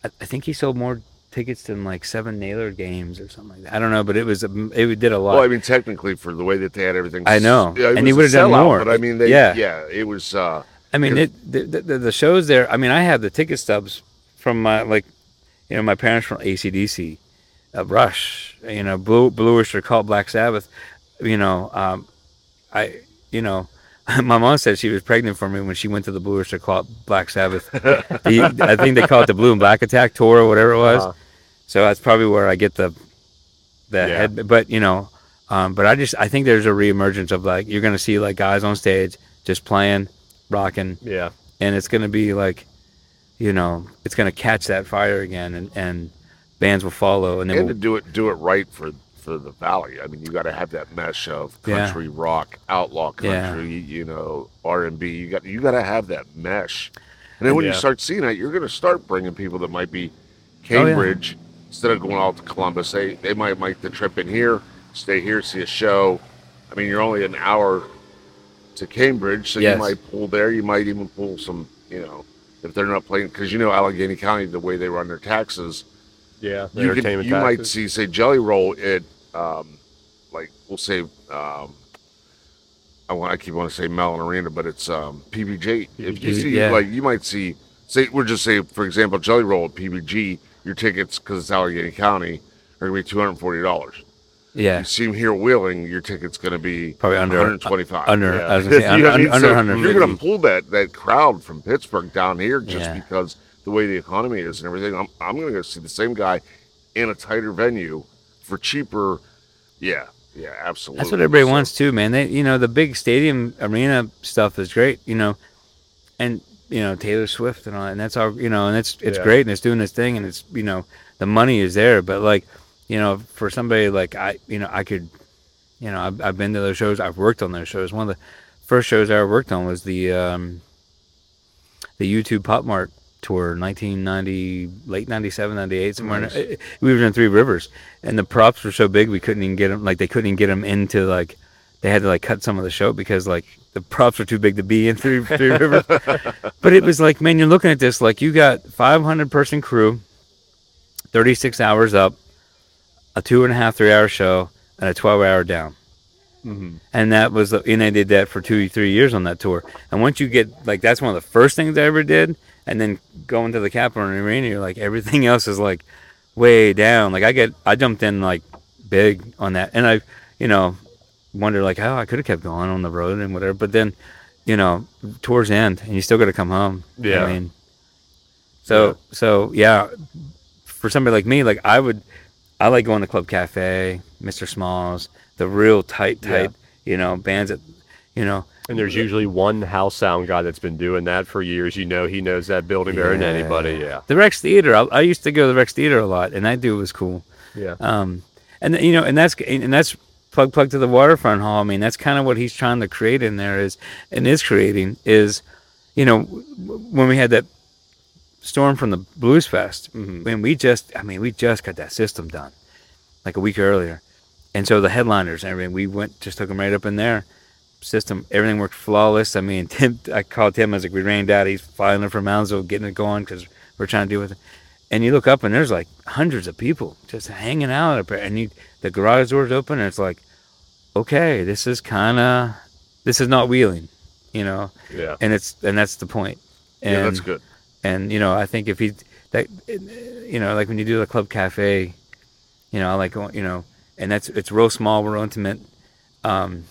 I, I think he sold more tickets to like seven Nailer games or something like that. I don't know, but it was it did a lot. Well, I mean, technically, for the way that they had everything, I know. yeah, it And he was would've done more. But I mean, they, Yeah. yeah, it was. Uh, I mean, it the, the, the shows there. I mean, I have the ticket stubs from my like, you know, my parents from ACDC, uh, Rush, you know, Blue Blue Oyster Cult, Black Sabbath. You know, um, I, you know, my mom said she was pregnant for me when she went to the Blue Oyster Cult, Black Sabbath. the, I think they call it the Blue and Black Attack tour or whatever it was. Uh-huh. So that's probably where I get the, the Yeah. head. But you know, um, but I just I think there's a reemergence of like you're gonna see like guys on stage just playing, rocking Yeah. and it's going to be like you know it's going to catch that fire again and, and bands will follow and then and to we'll, do it, do it right for for the valley. I mean, you got to have that mesh of Yeah. country rock, outlaw Yeah. country, you know, R and B. You got you got to have that mesh. And then when you start seeing that, you're going to start bringing people that might be Oh, yeah. Cambridge instead of going out to Columbus. They they might make the trip in here, stay here, see a show. I mean, you're only an hour to Cambridge, so Yes. you might pull there. You might even pull some, you know, if they're not playing because you know Allegheny County, the way they run their taxes, Yeah. you, could, Entertainment you might see say Jelly Roll at um, like we'll say um, I want I keep wanting to say Mellon Arena, but it's um, PPG. If you see yeah. like you might see say we're just say for example Jelly Roll at PPG, your tickets because it's Allegheny County are gonna be two hundred and forty dollars. yeah You see them here at Wheeling, your ticket's gonna be Probably under- 125. under Yeah. I was gonna say, You know under, what I mean? under So 150 You're going to pull that that crowd from Pittsburgh down here just Yeah. because the way the economy is and everything. I'm I'm going to go see the same guy in a tighter venue for cheaper. Yeah, yeah, absolutely. that's what everybody So- wants too man they you know the big stadium arena stuff is great you know and you know Taylor Swift and all that, and that's all you know and it's it's Yeah. great and it's doing its thing and it's you know the money is there but like you know for somebody like I you know I could you know I've, I've been to those shows I've worked on those shows one of the first shows I ever worked on was the um the U2 PopMart tour 1990 late 97 98 somewhere Nice. we were in three rivers and the props were so big we couldn't even get them like they couldn't even get them into like they had to like cut some of the show because like the props were too big to be in three three rivers but it was like man you're looking at this like you got 500 person crew 36 hours up a two and a half three hour show and a 12 hour down Mhm. and that was and I did that for two three years on that tour. And once you get like that's one of the first things I ever did, and then going to the Capitol Arena, you're like everything else is like way down. Like I get I jumped in like big on that, and I you know wonder like oh I could have kept going on the road and whatever, but then you know tours end and you still got to come home. Yeah. I mean, so so yeah, for somebody like me, like I would I like going to Club Cafe, Mr. Smalls, the real tight, tight, you know, bands that, you know, And there's usually one house sound guy that's been doing that for years. You know, he knows that building better than anybody. Yeah. the Rex Theater. I, I used to go to the Rex Theater a lot, and that dude was cool. Yeah. Um, and you know, and that's and that's plug plug to the waterfront hall. I mean, that's kind of what he's trying to create in there is and is creating is, you know, when we had that storm from the Blues Fest, Mhm. when we just, I mean, we just got that system done, like a week earlier, and so the headliners and everything, we went just took them right up in there. System, everything worked flawless. I mean, Tim, I called Tim. I was like, we rained out. He's flying in from Moundsville, getting it going because we're trying to deal with it. And you look up and there's like hundreds of people just hanging out up there, and you, the garage doors open, and it's like, okay, this is kind of, this is not wheeling, you know, Yeah. and it's and that's the point. And, yeah, that's good. and you know, I think if he that you know, like when you do the club cafe, you know, I like you know, and that's it's real small, real intimate. Um,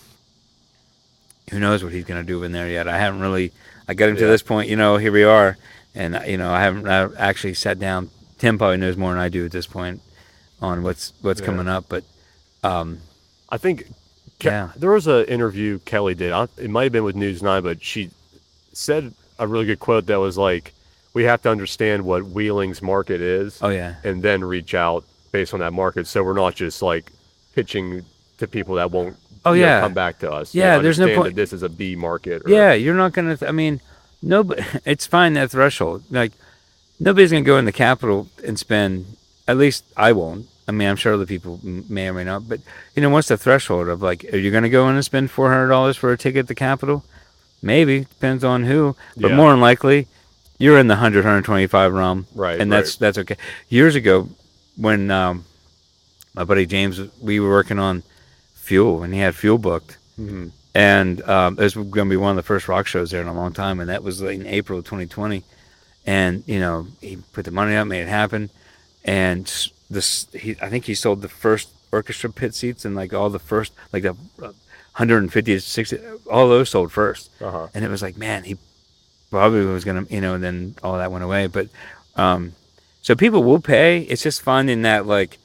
who knows what he's gonna do in there yet? I haven't really. I got him to this point. You know, here we are, and you know, I haven't I actually sat down. Tim probably knows more than I do at this point on what's what's Yeah. coming up, but um, I think Ke- Yeah. there was an interview Kelly did. I, it might have been with News Nine, but she said a really good quote that was like, "We have to understand what Wheeling's market is, oh yeah, and then reach out based on that market. So we're not just like pitching to people that won't, Oh, you know, yeah. come back to us. Yeah, there's no point- That this is a B market. Or, Yeah, you're not gonna. I mean, nobody. It's fine that threshold. Like nobody's gonna go in the Capitol and spend. At least I won't. I mean, I'm sure other people may or may not. But you know, what's the threshold of like? Are you gonna go in and spend four hundred dollars for a ticket at the Capitol? Maybe depends on who. But Yeah. more than likely, you're in the 100, 125 realm. Right, And that's that's okay. Years ago, when um, my buddy James, we were working on fuel, and he had fuel booked Mhm. And um, it was going to be one of the first rock shows there in a long time, and that was in April of 2020. And you know, he put the money up, made it happen, and this he I think he sold the first orchestra pit seats and like all the first like the uh, 150 to 60 all those sold first, Uh-huh. and it was like man he probably was gonna you know and then all that went away, but um, so people will pay. It's just finding that like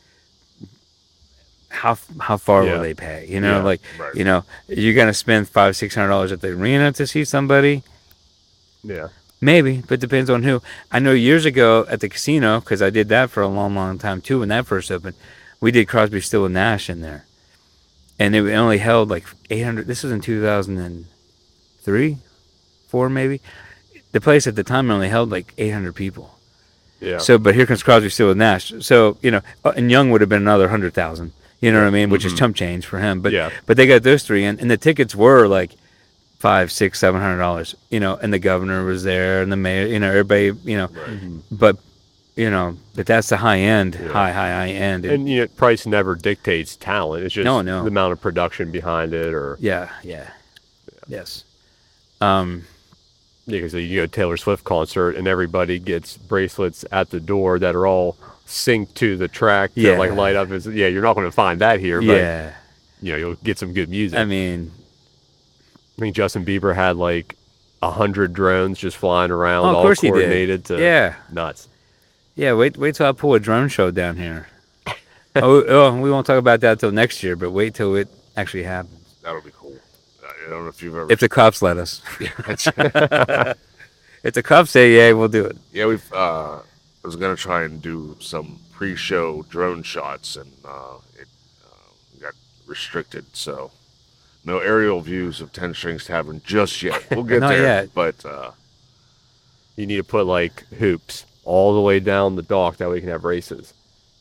how how far Yeah. will they pay? You know, Yeah, like right. you know, you're gonna spend five six hundred dollars at the arena to see somebody. Yeah. Maybe, but depends on who. I know years ago at the casino because I did that for a long, long time too. When that first opened, we did Crosby, Stills, and Nash in there, and it only held like eight hundred. This was in two thousand and three, four maybe. The place at the time only held like eight hundred people. Yeah. So, but here comes Crosby, Stills, and Nash. So you know, uh, and Young would have been another hundred thousand. You know what I mean? Which is chump change for him. But Yeah. but they got those three, and, and the tickets were like five, six, seven hundred dollars. You know, and the governor was there, and the mayor. You know, everybody. You know, but you know, but that's the high end, high, high, high end. And, and you know, price never dictates talent. It's just No, no. the amount of production behind it, or yeah, yeah, yes. Um, because you go to Taylor Swift concert and everybody gets bracelets at the door that are all synced to the track to Yeah. like light up. Is yeah, you're not going to find that here, but yeah. you know you'll get some good music. I mean, I think Justin Bieber had like a hundred drones just flying around, Oh, of all course he did. coordinated to yeah, nuts. yeah. Wait, wait till I pull a drone show down here. oh, oh, we won't talk about that till next year, but wait till it actually happens. That'll be cool. I don't know if you've ever. If the cops let us. if the cops say yeah, we'll do it. yeah, we've. Uh, I was gonna try and do some pre-show drone shots, and uh, it uh, got restricted. So no aerial views of Ten Strings Tavern just yet. We'll get Not there, yet. but uh, You need to put like hoops all the way down the dock that way you can have races.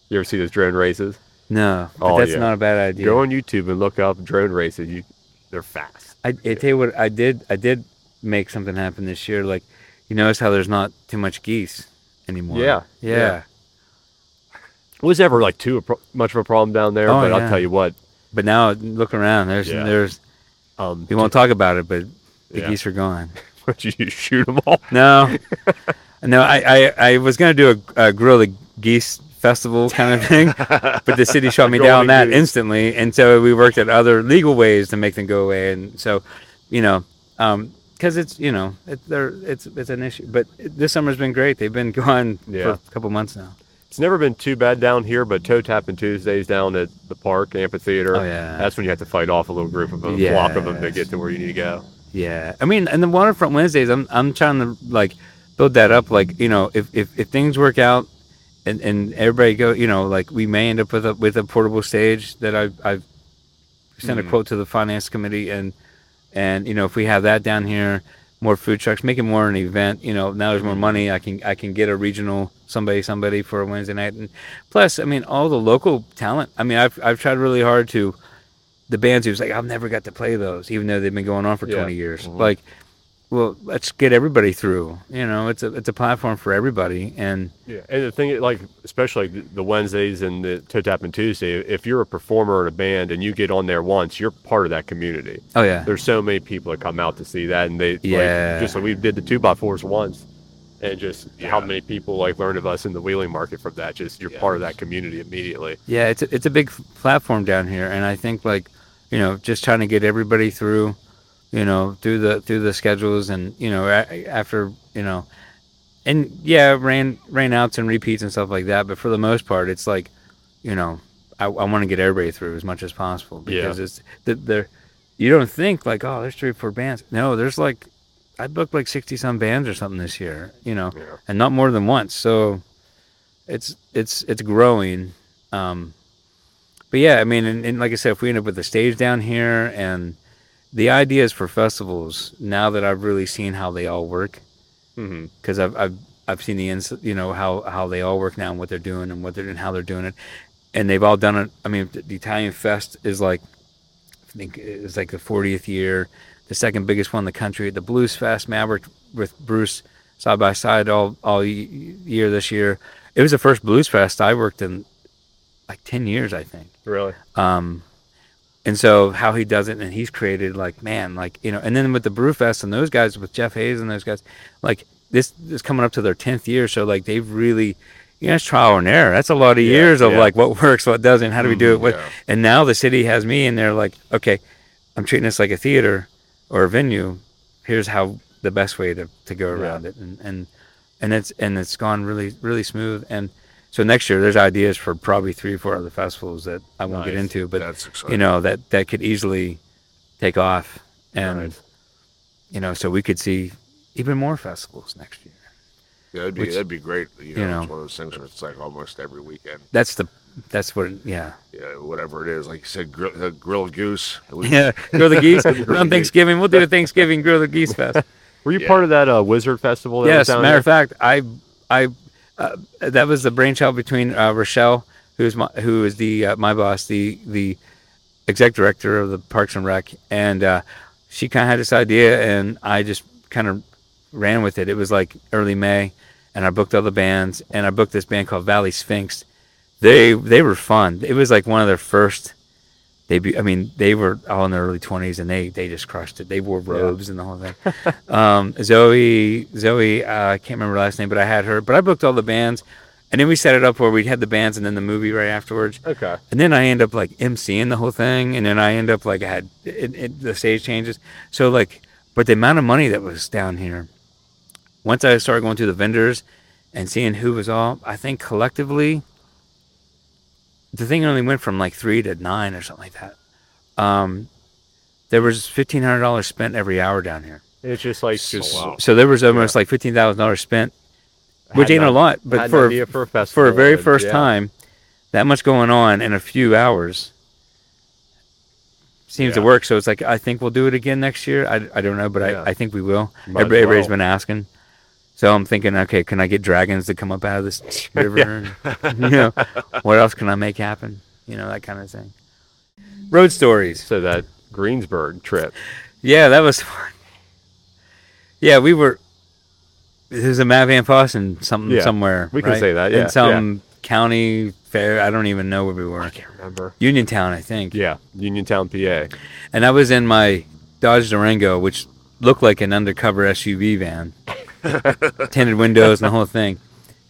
You ever see those drone races? No, but Oh, that's yeah. not a bad idea. Go on YouTube and look up drone races. You, they're fast. I, I tell you what, I did. I did make something happen this year. Like, you notice how there's not too much geese anymore. Yeah, yeah. yeah. It was never like too much of a problem down there, Oh, but yeah. I'll tell you what. But now look around. There's Yeah. there's. Um, We won't talk about it, but the Yeah. geese are gone. Would you shoot them all? No, no. I, I I was gonna do a, a grill the geese festival kind of thing, but the city shot me down that geese. instantly, and so we worked at other legal ways to make them go away. And so, you know, because it's you know it, it's it's an issue. But this summer's been great. They've been gone Yeah. for a couple months now. It's never been too bad down here, but toe tapping Tuesdays down at the park amphitheater. Oh, yeah. That's when you have to fight off a little group of them, a flock of them to get to where you need to go. Yeah, I mean, and the waterfront Wednesdays, I'm I'm trying to like build that up. Like you know, if if, if things work out, and, and everybody go, you know, like we may end up with a with a portable stage that I I've sent a hmm. quote to the finance committee, and and you know, if we have that down here, more food trucks, make it more an event. You know, now there's more money. I can I can get a regional somebody somebody for a Wednesday night, and plus, I mean, all the local talent. I mean, I've I've tried really hard to the bands who's like I've never got to play those, even though they've been going on for Yeah. 20 years. Mm-hmm. Like well, let's get everybody through. You know, it's a it's a platform for everybody, and Yeah, and the thing, like especially like the Wednesdays and the Toe Tapping Tuesday, if you're a performer in a band and you get on there once, you're part of that community. oh yeah, There's so many people that come out to see that, and they Yeah. like, just like we did the two by fours once, and just how many people like learned of us in the wheeling market from that. Just you're part of that community immediately. yeah, it's a, it's a big f- platform down here, and I think like, you know, just trying to get everybody through, you know, through the through the schedules, and you know, after you know, and yeah, rain rain outs and repeats and stuff like that, but for the most part, it's like, you know, I, I want to get everybody through as much as possible Yeah. because it's the the you don't think like oh there's three or four bands no there's like I booked like sixty some bands or something this year you know Yeah. and not more than once so it's it's it's growing um but yeah I mean and, and like I said if we end up with a stage down here and the ideas for festivals now that I've really seen how they all work Mm-hmm. because I've, I've I've seen the ins you know how how they all work now and what they're doing and what they're and how they're doing it, and they've all done it. I mean, the Italian Fest is like I think it's like the 40th year, the second biggest one in the country. The Blues Fest, man, I worked with Bruce side by side all all year this year. It was the first Blues Fest I worked in like 10 years, I think Really? um and so how he does it and he's created like man like you know and then with the brewfest and those guys with jeff hayes and those guys like this is coming up to their 10th year. So like they've really you know it's trial and error. That's a lot of Yeah, years of yeah. like what works what doesn't how do we do it what mm-hmm, yeah. and now the city has me and they're like okay i'm treating this like a theater or a venue. Here's how the best way to, to go around it. And and and it's and it's gone really really smooth. And so next year there's ideas for probably three or four other festivals that i won't get into but That's exciting. you know that that could easily take off and Nice. you know so we could see even more festivals next year yeah, that'd be which- that'd be great. You know, you know. it's one of those things where it's like almost every weekend. that's the that's what yeah Yeah, whatever it is. Like you said, grill, uh, grilled goose. Yeah grill the geese on thanksgiving we'll do a thanksgiving grill the geese fest Were you Yeah. part of that uh, Wizard Festival? That was yes down matter of fact i i uh, that was the brainchild between uh, rochelle who's my who is the uh, my boss the the exec director of the parks and rec and uh, she kind of had this idea and i just kind of ran with it. It was like early may and i booked all the bands and i booked this band called valley sphinx. They they were fun. It was like one of their first debut i mean they were all in their early 20s and they they just crushed it. They wore robes and the whole thing. Um, zoe zoe uh, i can't remember her last name but i had her but i booked all the bands. And then we set it up where we had the bands and then the movie right afterwards. Okay. and then I end up like emceeing the whole thing, and then I end up like I had it, it, the stage changes. So like, but the amount of money that was down here, once I started going through the vendors and seeing who was all, I think collectively, the thing only went from like three to nine or something like that. Um, there was fifteen hundred dollars spent every hour down here. It's just like just wow. So there was almost like fifteen thousand dollars spent, which Had ain't a lot, but for idea for a for a very and- first yeah. time, that much going on in a few hours seems to work. So it's like I think we'll do it again next year. I, I don't know, but Yeah. I, I think we will. Might as Everybody, has well. been asking. So I'm thinking, okay, can I get dragons to come up out of this river? and, you know, what else can I make happen? You know, that kind of thing. Road stories. So that Greensburg trip. Yeah, that was fun. Yeah, we were. It was a Matt Van Fossen something Yeah, somewhere. we can right? say that, yeah, In some county fair. I don't even know where we were. I can't remember. Uniontown, I think. Yeah, Uniontown, PA. And I was in my Dodge Durango, which looked like an undercover SUV van, tinted windows and the whole thing.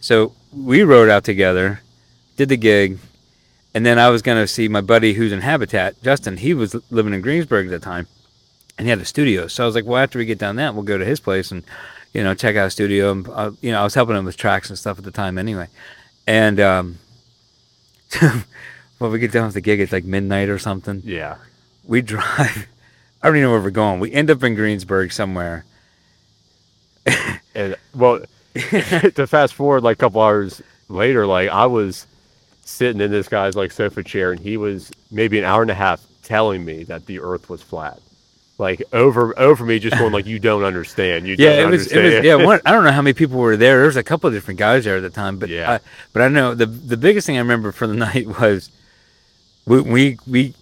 So we rode out together, did the gig, and then I was going to see my buddy who's in Habitat, Justin. He was living in Greensburg at the time, and he had a studio. So I was like, well, after we get done that, we'll go to his place and, you know, check out a studio. And, uh, you know, I was helping him with tracks and stuff at the time anyway. And, um, well, we get done with the gig It's like midnight or something Yeah. we drive. I don't even know where we're going. We end up in Greensburg somewhere. And well, to fast forward like a couple hours later, like I was sitting in this guy's like sofa chair, and he was maybe an hour and a half telling me that the Earth was flat, like over over me, just going like, "You don't understand. You Yeah, it was. It was. Yeah, one, I don't know how many people were there. There was a couple of different guys there at the time, but Yeah. I, but I know the the biggest thing I remember from the night was we we, we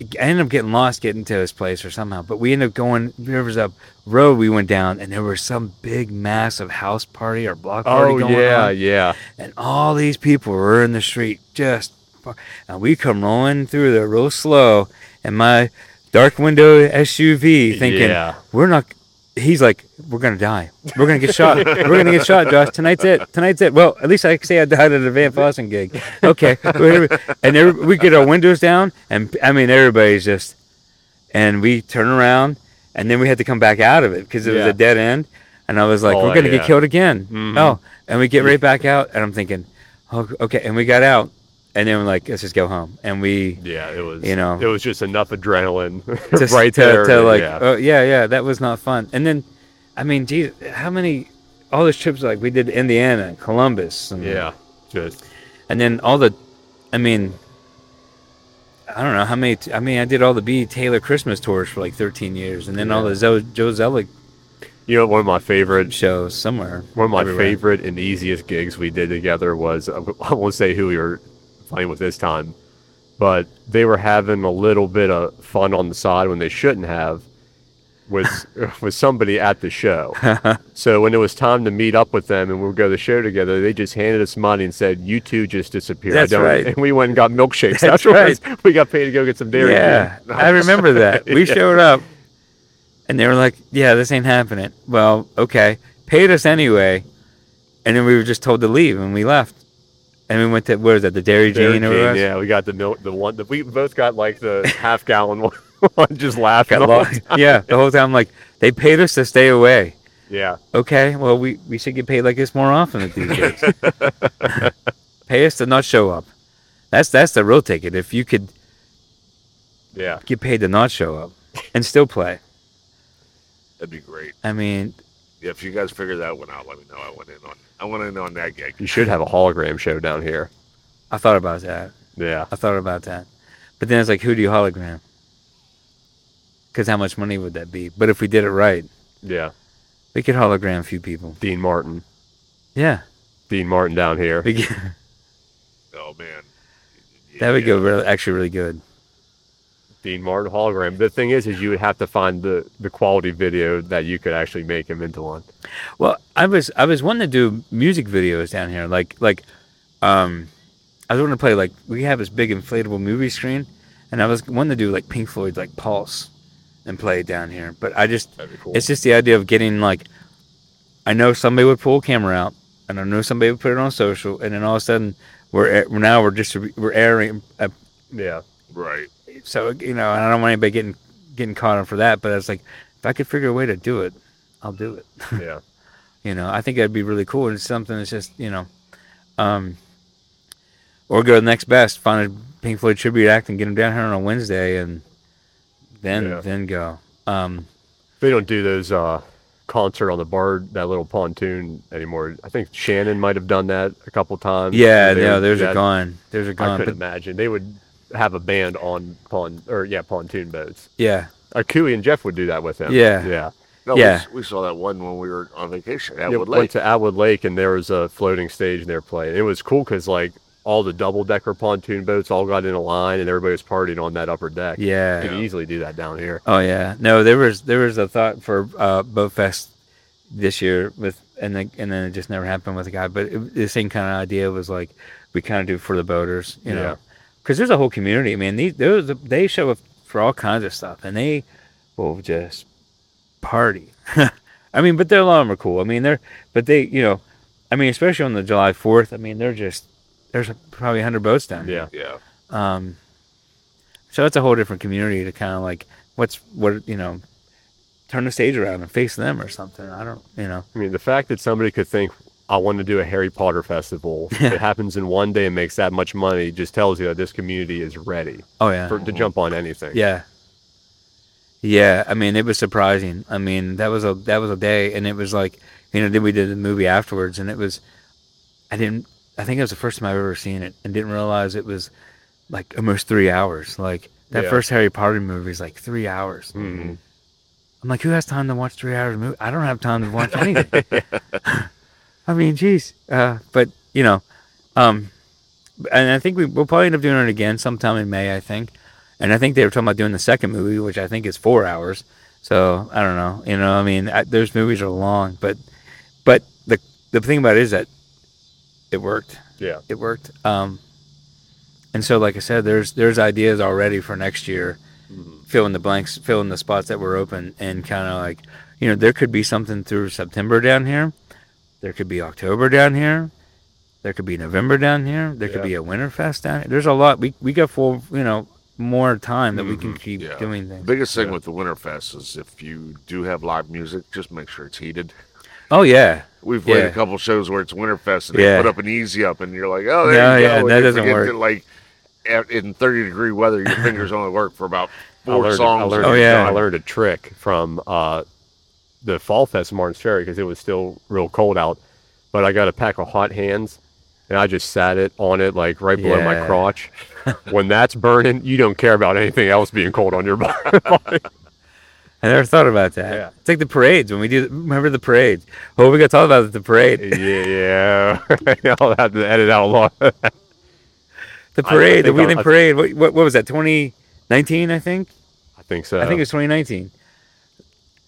I ended up getting lost getting to his place or somehow, but we ended up going. There was a road we went down, and there was some big, massive house party or block oh, party Oh going yeah, on, yeah. and all these people were in the street just. And we come rolling through there real slow, and my dark window SUV thinking Yeah. we're not. He's like, we're gonna die. We're gonna get shot. We're gonna get shot, Josh. Tonight's it. Tonight's it. Well, at least I can say I died at a Van Fossen gig. Okay. and every, we get our windows down, and I mean everybody's just, and we turn around, and then we had to come back out of it because it was a dead end, and I was like, Oh, we're gonna yeah. get killed again. Mhm. Oh, and we get right back out, and I'm thinking, oh, okay, and we got out, and then we're like, let's just go home, and we Yeah, it was. You know. it was just enough adrenaline just right to, there. to like, yeah. oh yeah, yeah, that was not fun. And then, I mean, geez, how many? All those trips like we did Indiana, and Columbus, and, yeah, just and then all the, I mean, I don't know how many. I mean, I did all the B Taylor Christmas tours for like 13 years, and then all Yeah. the Zo, Joe Zellick you know one of my favorite shows somewhere. One of my everywhere. favorite and easiest gigs we did together was I won't say who we were playing with this time, but they were having a little bit of fun on the side when they shouldn't have with with somebody at the show. so when it was time to meet up with them and we would go to the show together, they just handed us money and said, "You two just disappeared." That's I don't, right. And we went and got milkshakes. That's afterwards. We got paid to go get some dairy. Yeah. I remember that. We Yeah. showed up, and they were like, "Yeah, this ain't happening." Well, okay, paid us anyway, and then we were just told to leave, and we left. And we went to where is that? The Dairy Dairy Jane or whatever. yeah, we got the milk, the one that we both got like the half gallon one, just laughing. Got all lo- the yeah, the whole time like they paid us to stay away. Yeah. Okay, well we, we should get paid like this more often at these gigs. Pay us to not show up. That's that's the real ticket. If you could Yeah. get paid to not show up and still play, That'd be great. I mean, Yeah, if you guys figure that one out, let me know. I went in on. I went in on that gig. You should have a hologram show down here. I thought about that. Yeah. I thought about that, but then it's like, who do you hologram? Because how much money would that be? But if we did it right, Yeah. we could hologram a few people. Dean Martin. Yeah, Dean Martin down here. we could, Oh man, that would go really, actually really good. Dean Martin hologram. The thing is, is you would have to find the, the quality video that you could actually make him into one. Well, I was I was wanting to do music videos down here, like like, um, I was wanting to play like we have this big inflatable movie screen, and I was wanting to do like Pink Floyd's like Pulse, and play it down here. But I just cool. it's just the idea of getting like, I know somebody would pull a camera out, and I know somebody would put it on social, and then all of a sudden we're now we're just we're airing. Uh, yeah. right. So you know, and I don't want anybody getting getting caught on for that. But I was like, if I could figure a way to do it, I'll do it. Yeah. You know, I think that'd be really cool. It's something that's just, you know, um, or go to the next best, find a Pink Floyd tribute act and get them down here on a Wednesday, and then Yeah. then go. Um, They don't do those uh, concert on the bar, that little pontoon anymore. I think Shannon might have done that a couple times. yeah, They no, would- there's that- a gone. There's a I gone. I couldn't But imagine. They would have a band on pon or yeah pontoon boats. yeah, Uh, Cooey and Jeff would do that with him. Yeah. Yeah. No, we Yeah. s- we, saw that one when we were on vacation at yeah, Wood went to Atwood Lake and there was a floating stage and they were playing. It was cool because like all the double decker pontoon boats all got in a line and everybody was partying on that upper deck. yeah. You could easily do that down here. Oh yeah, no, there was there was a thought for uh, Boat Fest this year with, and then and then it just never happened with a guy. But it, the same kind of idea was like we kind of do it for the boaters, you Yeah. know, because there's a whole community. I mean, these those they show up for all kinds of stuff, and they will just party. I mean, but they're, a lot of them are cool. I mean, they're but they you know, I mean, especially on the July Fourth. I mean, they're just there's probably hundred boats down. here. Yeah. yeah. Um, so it's a whole different community to kind of like what's what you know, turn the stage around and face them or something. I don't, you know. I mean, the fact that somebody could think, I want to do a Harry Potter festival, it happens in one day and makes that much money, just tells you that this community is ready Oh yeah, for, to jump on anything. yeah, yeah. I mean, it was surprising. I mean, that was a that was a day, and it was like you know, then we did the movie afterwards, and it was, I didn't. I think it was the first time I've ever seen it, and didn't realize it was like almost three hours. Like that Yeah. first Harry Potter movie is like three hours. Mhm. I'm like, who has time to watch three hours of movie? I don't have time to watch anything. I mean, geez. Uh, but you know, um, and I think we, we'll probably end up doing it again sometime in May. I think, and I think they were talking about doing the second movie, which I think is four hours. So I don't know. You know, I mean, I, those movies are long, but but the the thing about it is that it worked. Yeah. It worked. Um, and so, like I said, there's there's ideas already for next year, fill in the blanks, fill in the spots that were open, and kind of like, you know, there could be something through September down here, there could be October down here, there could be November down here, there could Yeah. be a Winterfest down here. There's a lot. We we got full, you know, more time that we can keep Yeah. doing things. Biggest thing Yeah. with the winter Winterfest is if you do have live music, just make sure it's heated. Oh yeah, We've played Yeah. a couple shows where it's Winterfest and Yeah. they put up an easy up, and you're like, oh, there No, you yeah, go. that and you doesn't forget work. that, like in 30 degree weather, your fingers only work for about I four learned, I songs. learned, Oh, yeah. I learned a trick from uh, the Fall Fest in Martin's Ferry because it was still real cold out. But I got a pack of hot hands, and I just sat it on it like right below my crotch. when that's burning, you don't care about anything else being cold on your body. I never thought about that. Yeah. It's like the parades when we do. Remember the parade? Oh, we got to talk about the parade. yeah, yeah. I'll have to edit out a lot. The parade, the Wheeling Parade. What, what, what was that? 2019, I think. I think so. I think it was 2019.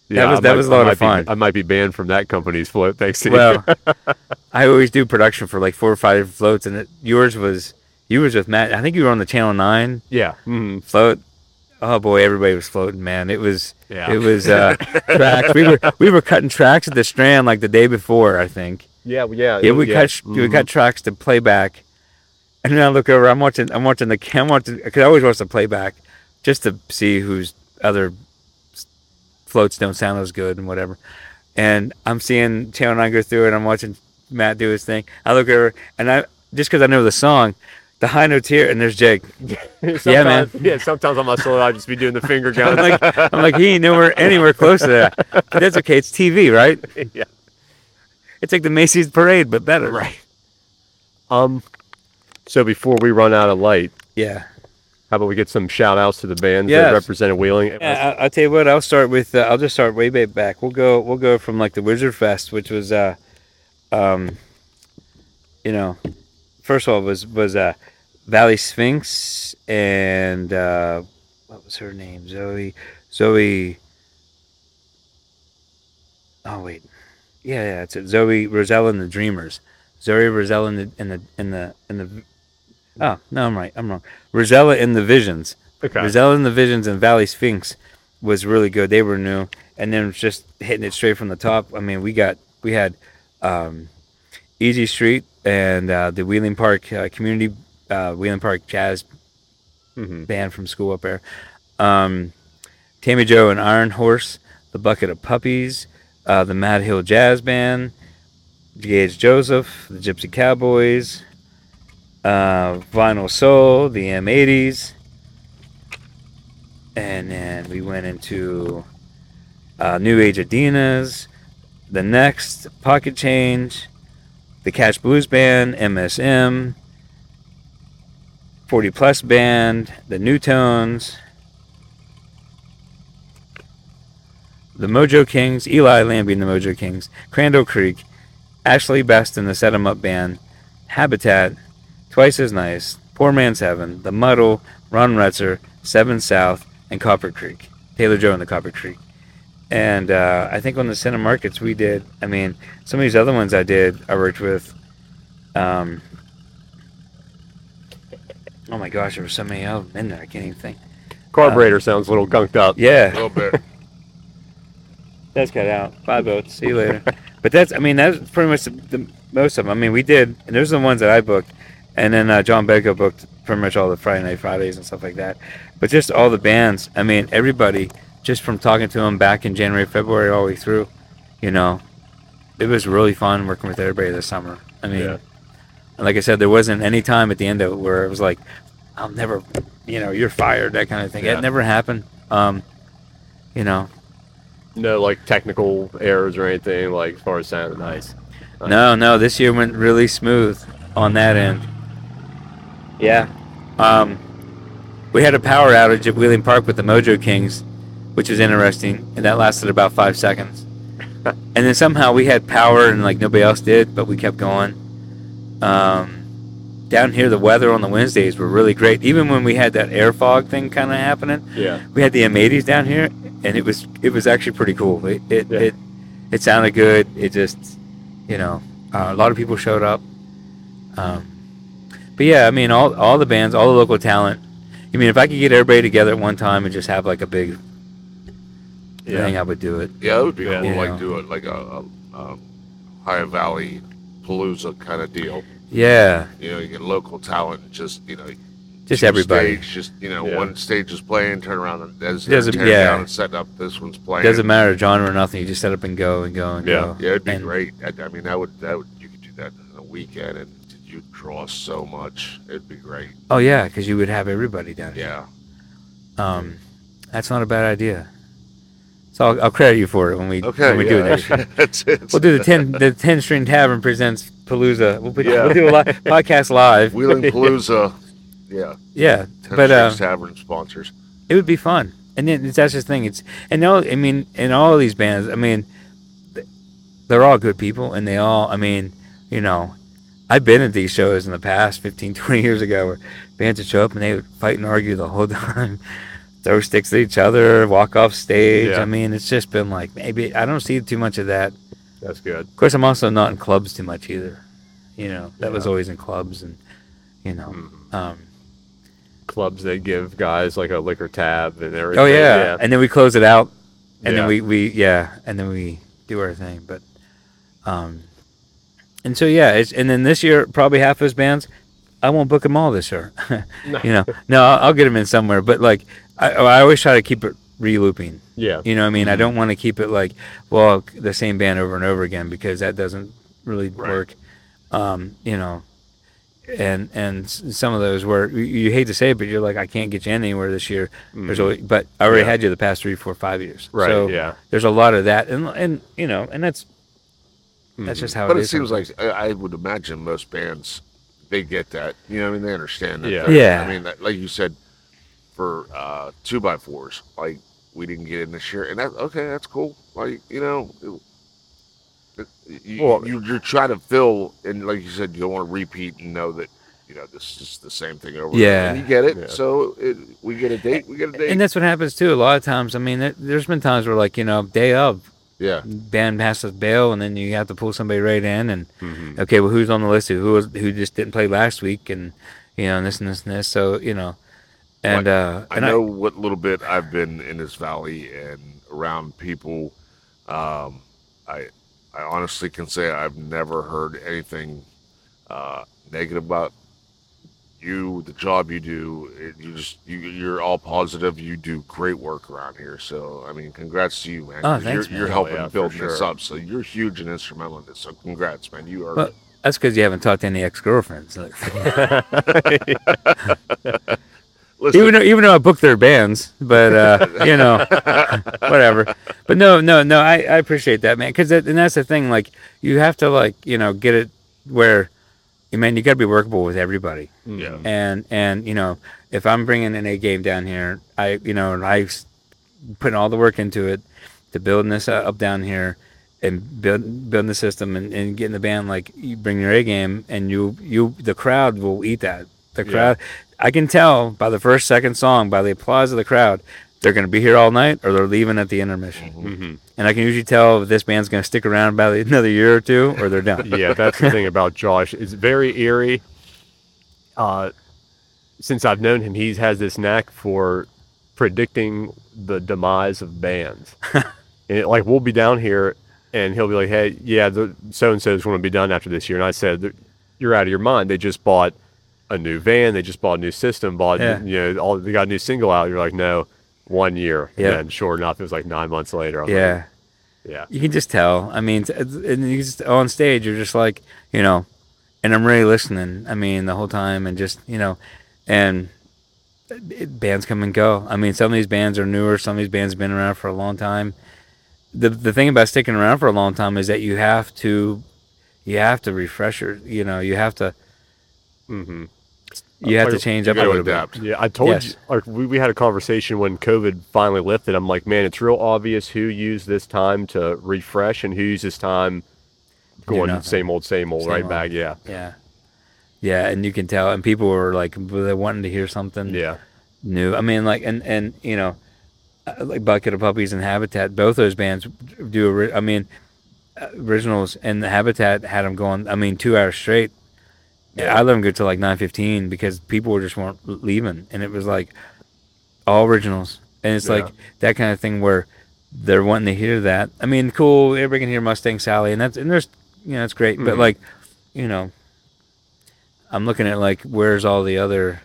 Yeah, that was- that might- was a lot of might be- fun. I might be banned from that company's float thanks to Well, you. I always do production for like four or five floats, and it, yours was you was with Matt. I think you were on the Channel Nine yeah. mhm. float. Oh boy, everybody was floating, man. It was Yeah. it was uh, tracks. We were we were cutting tracks at the Strand like the day before, I think. Yeah, yeah. Yeah, we cut sh we cut tracks to playback, and then I look over. I'm watching. I'm watching the. I'm watching because I always watch the playback, just to see whose other floats don't sound as good and whatever. And I'm seeing Channel Nine go through it. I'm watching Matt do his thing. I look over and I just because I know the song, the high notes here, and there's Jake. Yeah, man. Yeah, sometimes on my solo, I just be doing the finger I'm like, I'm like, he ain't nowhere anywhere close to that. But that's okay. It's TV, right? yeah. It's like the Macy's parade, but better. Right. Um. So before we run out of light, Yeah. How about we get some shout outs to the bands Yes. that represented Wheeling? Yeah, I, I'll tell you what. I'll start with. Uh, I'll just start way way back. We'll go. We'll go from like the Wizard Fest, which was, uh, um, you know, first of all was was uh, Valley Sphinx and uh, what was her name? Zoe. Zoe. Oh wait, yeah, yeah, it's it. Zoe Rosella and the Dreamers. Zoe Rosella and the and the and the and the. Oh no, I'm right. I'm wrong. Rosella and the Visions. Okay. Rosella and the Visions and Valley Sphinx was really good. They were new, and then just hitting it straight from the top. I mean, we got we had um, Easy Street and uh, the Wheeling Park uh, Community uh, Wheeling Park Jazz Mhm. band from school up there. Um, Tammy Joe and Iron Horse, the Bucket of Puppies, uh, the Mad Hill Jazz Band, Gage Joseph, the Gypsy Cowboys, uh, Vinyl Soul, the M80s, and then we went into uh, New Age Adinas, the Next, Pocket Change, the Catch Blues Band, MSM, 40 Plus Band, the New Tones, the Mojo Kings, Eli Lambie and the Mojo Kings, Crandall Creek, Ashley Best and the Set 'em Up Band, Habitat, Twice as Nice, Poor Man's Heaven, The Muddle, Ron Retzer, Seven South, and Copper Creek. Taylor Joe and the Copper Creek. And uh, I think on the Center Markets we did, I mean, some of these other ones I did, I worked with, um, oh my gosh, there were so many of them in there, I can't even think. Carburetor sounds a little gunked up. Yeah. A Yeah, little bit. that's got out. Bye, boats. See you later. but that's, I mean, that's pretty much the, the most of them. I mean, we did, and those are the ones that I booked. And then uh, John Bego booked pretty much all the Friday Night Fridays and stuff like that. But just all the bands, I mean, everybody, just from talking to them back in January, February, all the way through, you know, it was really fun working with everybody this summer. I mean, Yeah. like I said, there wasn't any time at the end of it where it was like, I'll never, you know, you're fired, that kind of thing. Yeah. It never happened. Um, you know, No like technical errors or anything like as far as sound. Nice. Nice. No, no, this year went really smooth on that end. Yeah. Um, we had a power outage at Wheeling Park with the Mojo Kings, which was interesting, and that lasted about five seconds. and then somehow we had power and like nobody else did, but we kept going. Um, down here the weather on the Wednesdays were really great. Even when we had that air fog thing kind of happening, Yeah. we had the M80s down here, and it was it was actually pretty cool. It it Yeah. it, it sounded good. It just you know uh, a lot of people showed up. Um, but yeah, I mean all all the bands, all the local talent. I mean, if I could get everybody together at one time and just have like a big Yeah. thing, I would do it. Yeah, it would be Yeah. cool. Yeah. Like do it like a, a, a High Valley Palooza kind of deal. Yeah, You know, you get local talent, just you know, just everybody. Stage, just you know, Yeah. one stage is playing, turn around and as Doesn't- tearing yeah. down and set up. This one's playing. Doesn't matter genre or nothing. You just set up and go and go and Yeah. go. Yeah, it'd be And- great. I, I mean, that would that would you could do that in a weekend, and you draw so much. It'd be great. Oh yeah, because you would have everybody down here. Yeah. Um, that's not a bad idea. So I'll, I'll credit you for it when we Okay. when we do yeah. it. That's it. We'll do the ten the ten string tavern presents Palooza. We'll, put, Yeah. we'll do a live, podcast live. Wheeling Palooza. Yeah. Yeah, Ten but uh, Tavern sponsors. it would be fun. And then it's- that's the thing. It's and all I mean, in all of these bands, I mean, they're all good people, and they all. I mean, you know, I've been at these shows in the past, 15, 20 years ago, where bands would show up and they would fight and argue the whole time, throw sticks at each other, walk off stage. Yeah. I mean, it's just been like maybe I don't see too much of that. That's good. Of course, I'm also not in clubs too much either. You know, that was always in clubs, and you know, Mhm. um, Clubs they give guys like a liquor tab and everything. Oh yeah. and then we close it out, and Yeah. then we we yeah, and then we do our thing. But, um, and so yeah, it's and then this year probably half those bands, I won't book them all this year. you know, no, I'll, I'll get them in somewhere. But like, I I always try to keep it re-looping. yeah. You know, what I mean, I don't want to keep it like well the same band over and over again because that doesn't really Right. work. Um, you know. And and some of those where you, you hate to say it, but you're like I can't get you anywhere this year. There's always, but I already Yeah. had you the past three, four, five years. Right. So yeah. there's a lot of that, and and you know, and that's that's just how it is. But it it is. seems like I, I would imagine most bands they get that. You know, what I mean, they understand that. Yeah. They're- Yeah. I mean, like you said, for uh, two by fours, like we didn't get in this year, and that okay, that's cool. Like you know. It, it- you, Well- you, you're trying to fill, and like you said, you don't want to repeat and know that you know this is the same thing over. Yeah. and you get it. Yeah. So it, we get a date. We get a date. and that's what happens too. A lot of times, I mean, there, there's been times where like you know, day of yeah, band to bail, and then you have to pull somebody right in, and Mhm. okay, well, who's on the list? Who was who just didn't play last week, and you know, and this and this and this. So you know, and uh, I and know what little bit I've been in this valley and around people. Um, I I honestly can say I've never heard anything uh, negative about you, the job you do. It, you just you, you're all positive. You do great work around here. So I mean, congrats to you, man. Oh, 'cause thanks, you're, you're helping Oh, yeah, for build this up. So you're huge and instrumental in this. So congrats, man. You are. Well, that's because you haven't talked to any ex girlfriends. Listen, even though even though I booked their bands, but uh, you know, whatever. But no, no, no. I, I appreciate that, man. Because that, and that's the thing. Like you have to like you know get it where, man, you got to be workable with everybody. Mm. yeah. And and you know if I'm bringing an A game down here, I you know and I putting all the work into it to building this up down here. And build, building the system and, and getting the band like you bring your A game and you you the crowd will eat that the Yeah. crowd I can tell by the first second song, by the applause of the crowd, they're going to be here all night or they're leaving at the intermission. hmm And I can usually tell if this band's going to stick around about another year or two or they're done. yeah, that's the thing about Josh. It's very eerie. Uh, since I've known him, he has this knack for predicting the demise of bands. and it, like we'll be down here, and he'll be like, "Hey, yeah, the so and so is going to be done after this year." And I said, "You're out of your mind. They just bought a new van. They just bought a new system. Bought Yeah. you know all they got a new single out." You're like, "No." One year, Yeah. and sure enough, it was like nine months later. I'm like, Yeah. yeah, You can just tell. I mean, and you just on stage, you're just like, you know, and I'm really listening. I mean, the whole time, and just you know, and bands come and go. I mean, some of these bands are newer. Some of these bands have been around for a long time. The the thing about sticking around for a long time is that you have to, you have to refresh your. You know, you have to mm-hmm. You have to change you up a gotta bit. adapt. Yeah, I told Yes. you. Like we, we had a conversation when COVID finally lifted. I'm like, man, it's real obvious who used this time to refresh and who used this time going same old, same old, Same right old. back. Yeah, Yeah. Yeah, and you can tell, and people were like, they wanting to hear something Yeah. new. I mean, like, and and you know, uh, like Bucket of Puppies and Habitat, both those bands do. ori- I mean, uh, originals and the Habitat had them going. I mean, two hours straight. Yeah. I let them go till like nine fifteen because people were just weren't leaving, and it was like all originals, and it's like that kind of thing where they're wanting to hear that. I mean, cool. Everybody can hear Mustang Sally, and that's and there's you know it's great, but Mhm. like you know, I'm looking at like where's all the other,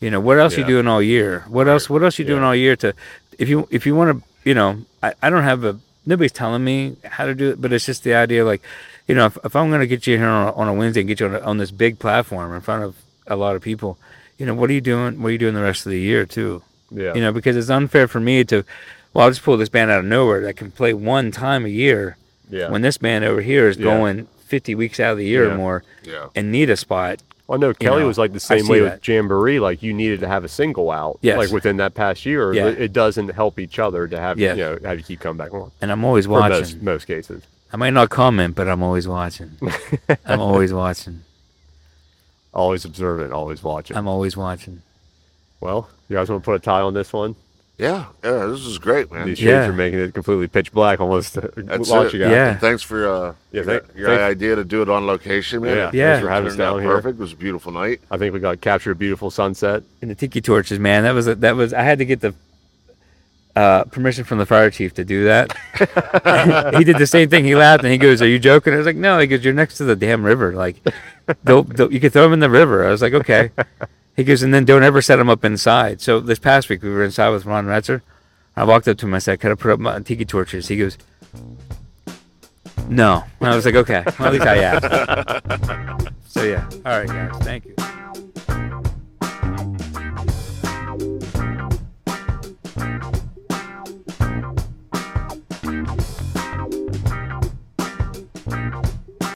you know, what else you doing all year? What else? What else you doing Yeah. all year to, if you if you want to, you know, I, I don't have a nobody's telling me how to do it, but it's just the idea like, you know, if, if I'm gonna get you here on a, on a Wednesday and get you on, a, on this big platform in front of a lot of people, you know, what are you doing? What are you doing the rest of the year too? Yeah. You know, because it's unfair for me to, well, I'll just pull this band out of nowhere that can play one time a year yeah. when this band over here is Yeah. going 50 weeks out of the year Yeah. or more Yeah. and need a spot. Well, no, Kelly know, was like the same way that. with Jamboree. Like you needed to have a single out, Yes. like within that past year. Yeah. It doesn't help each other to have Yeah. you know have you keep coming back on. And I'm always watching. most most cases. I might not comment, but I'm always watching. I'm always watching. Always observant, always watching. I'm always watching. well, you guys want to put a tie on this one? Yeah. Yeah. This is great, man. These shades Yeah. are making it completely pitch black almost. to That's launch it. you guys. Yeah. And thanks for uh, Yeah, your, thank- your thank- idea to do it on location, man. Yeah, Yeah. Thanks for having us out down here. Perfect. It was a beautiful night. I think we got captured a beautiful sunset. And the tiki torches, man. That was a, that was. I had to get the uh, permission from the fire chief to do that. he did the same thing. He laughed and he goes, "Are you joking?" I was like, "No." He goes, "You're next to the damn river. Like, they'll, they'll, you can throw them in the river." I was like, "Okay." He goes, "And then don't ever set them up inside." So this past week we were inside with Ron Retzer. I walked up to him. I said, "Can I put up my tiki torches?" He goes, "No." And I was like, "Okay." Well, at least I asked. so yeah. All right, guys. Thank you.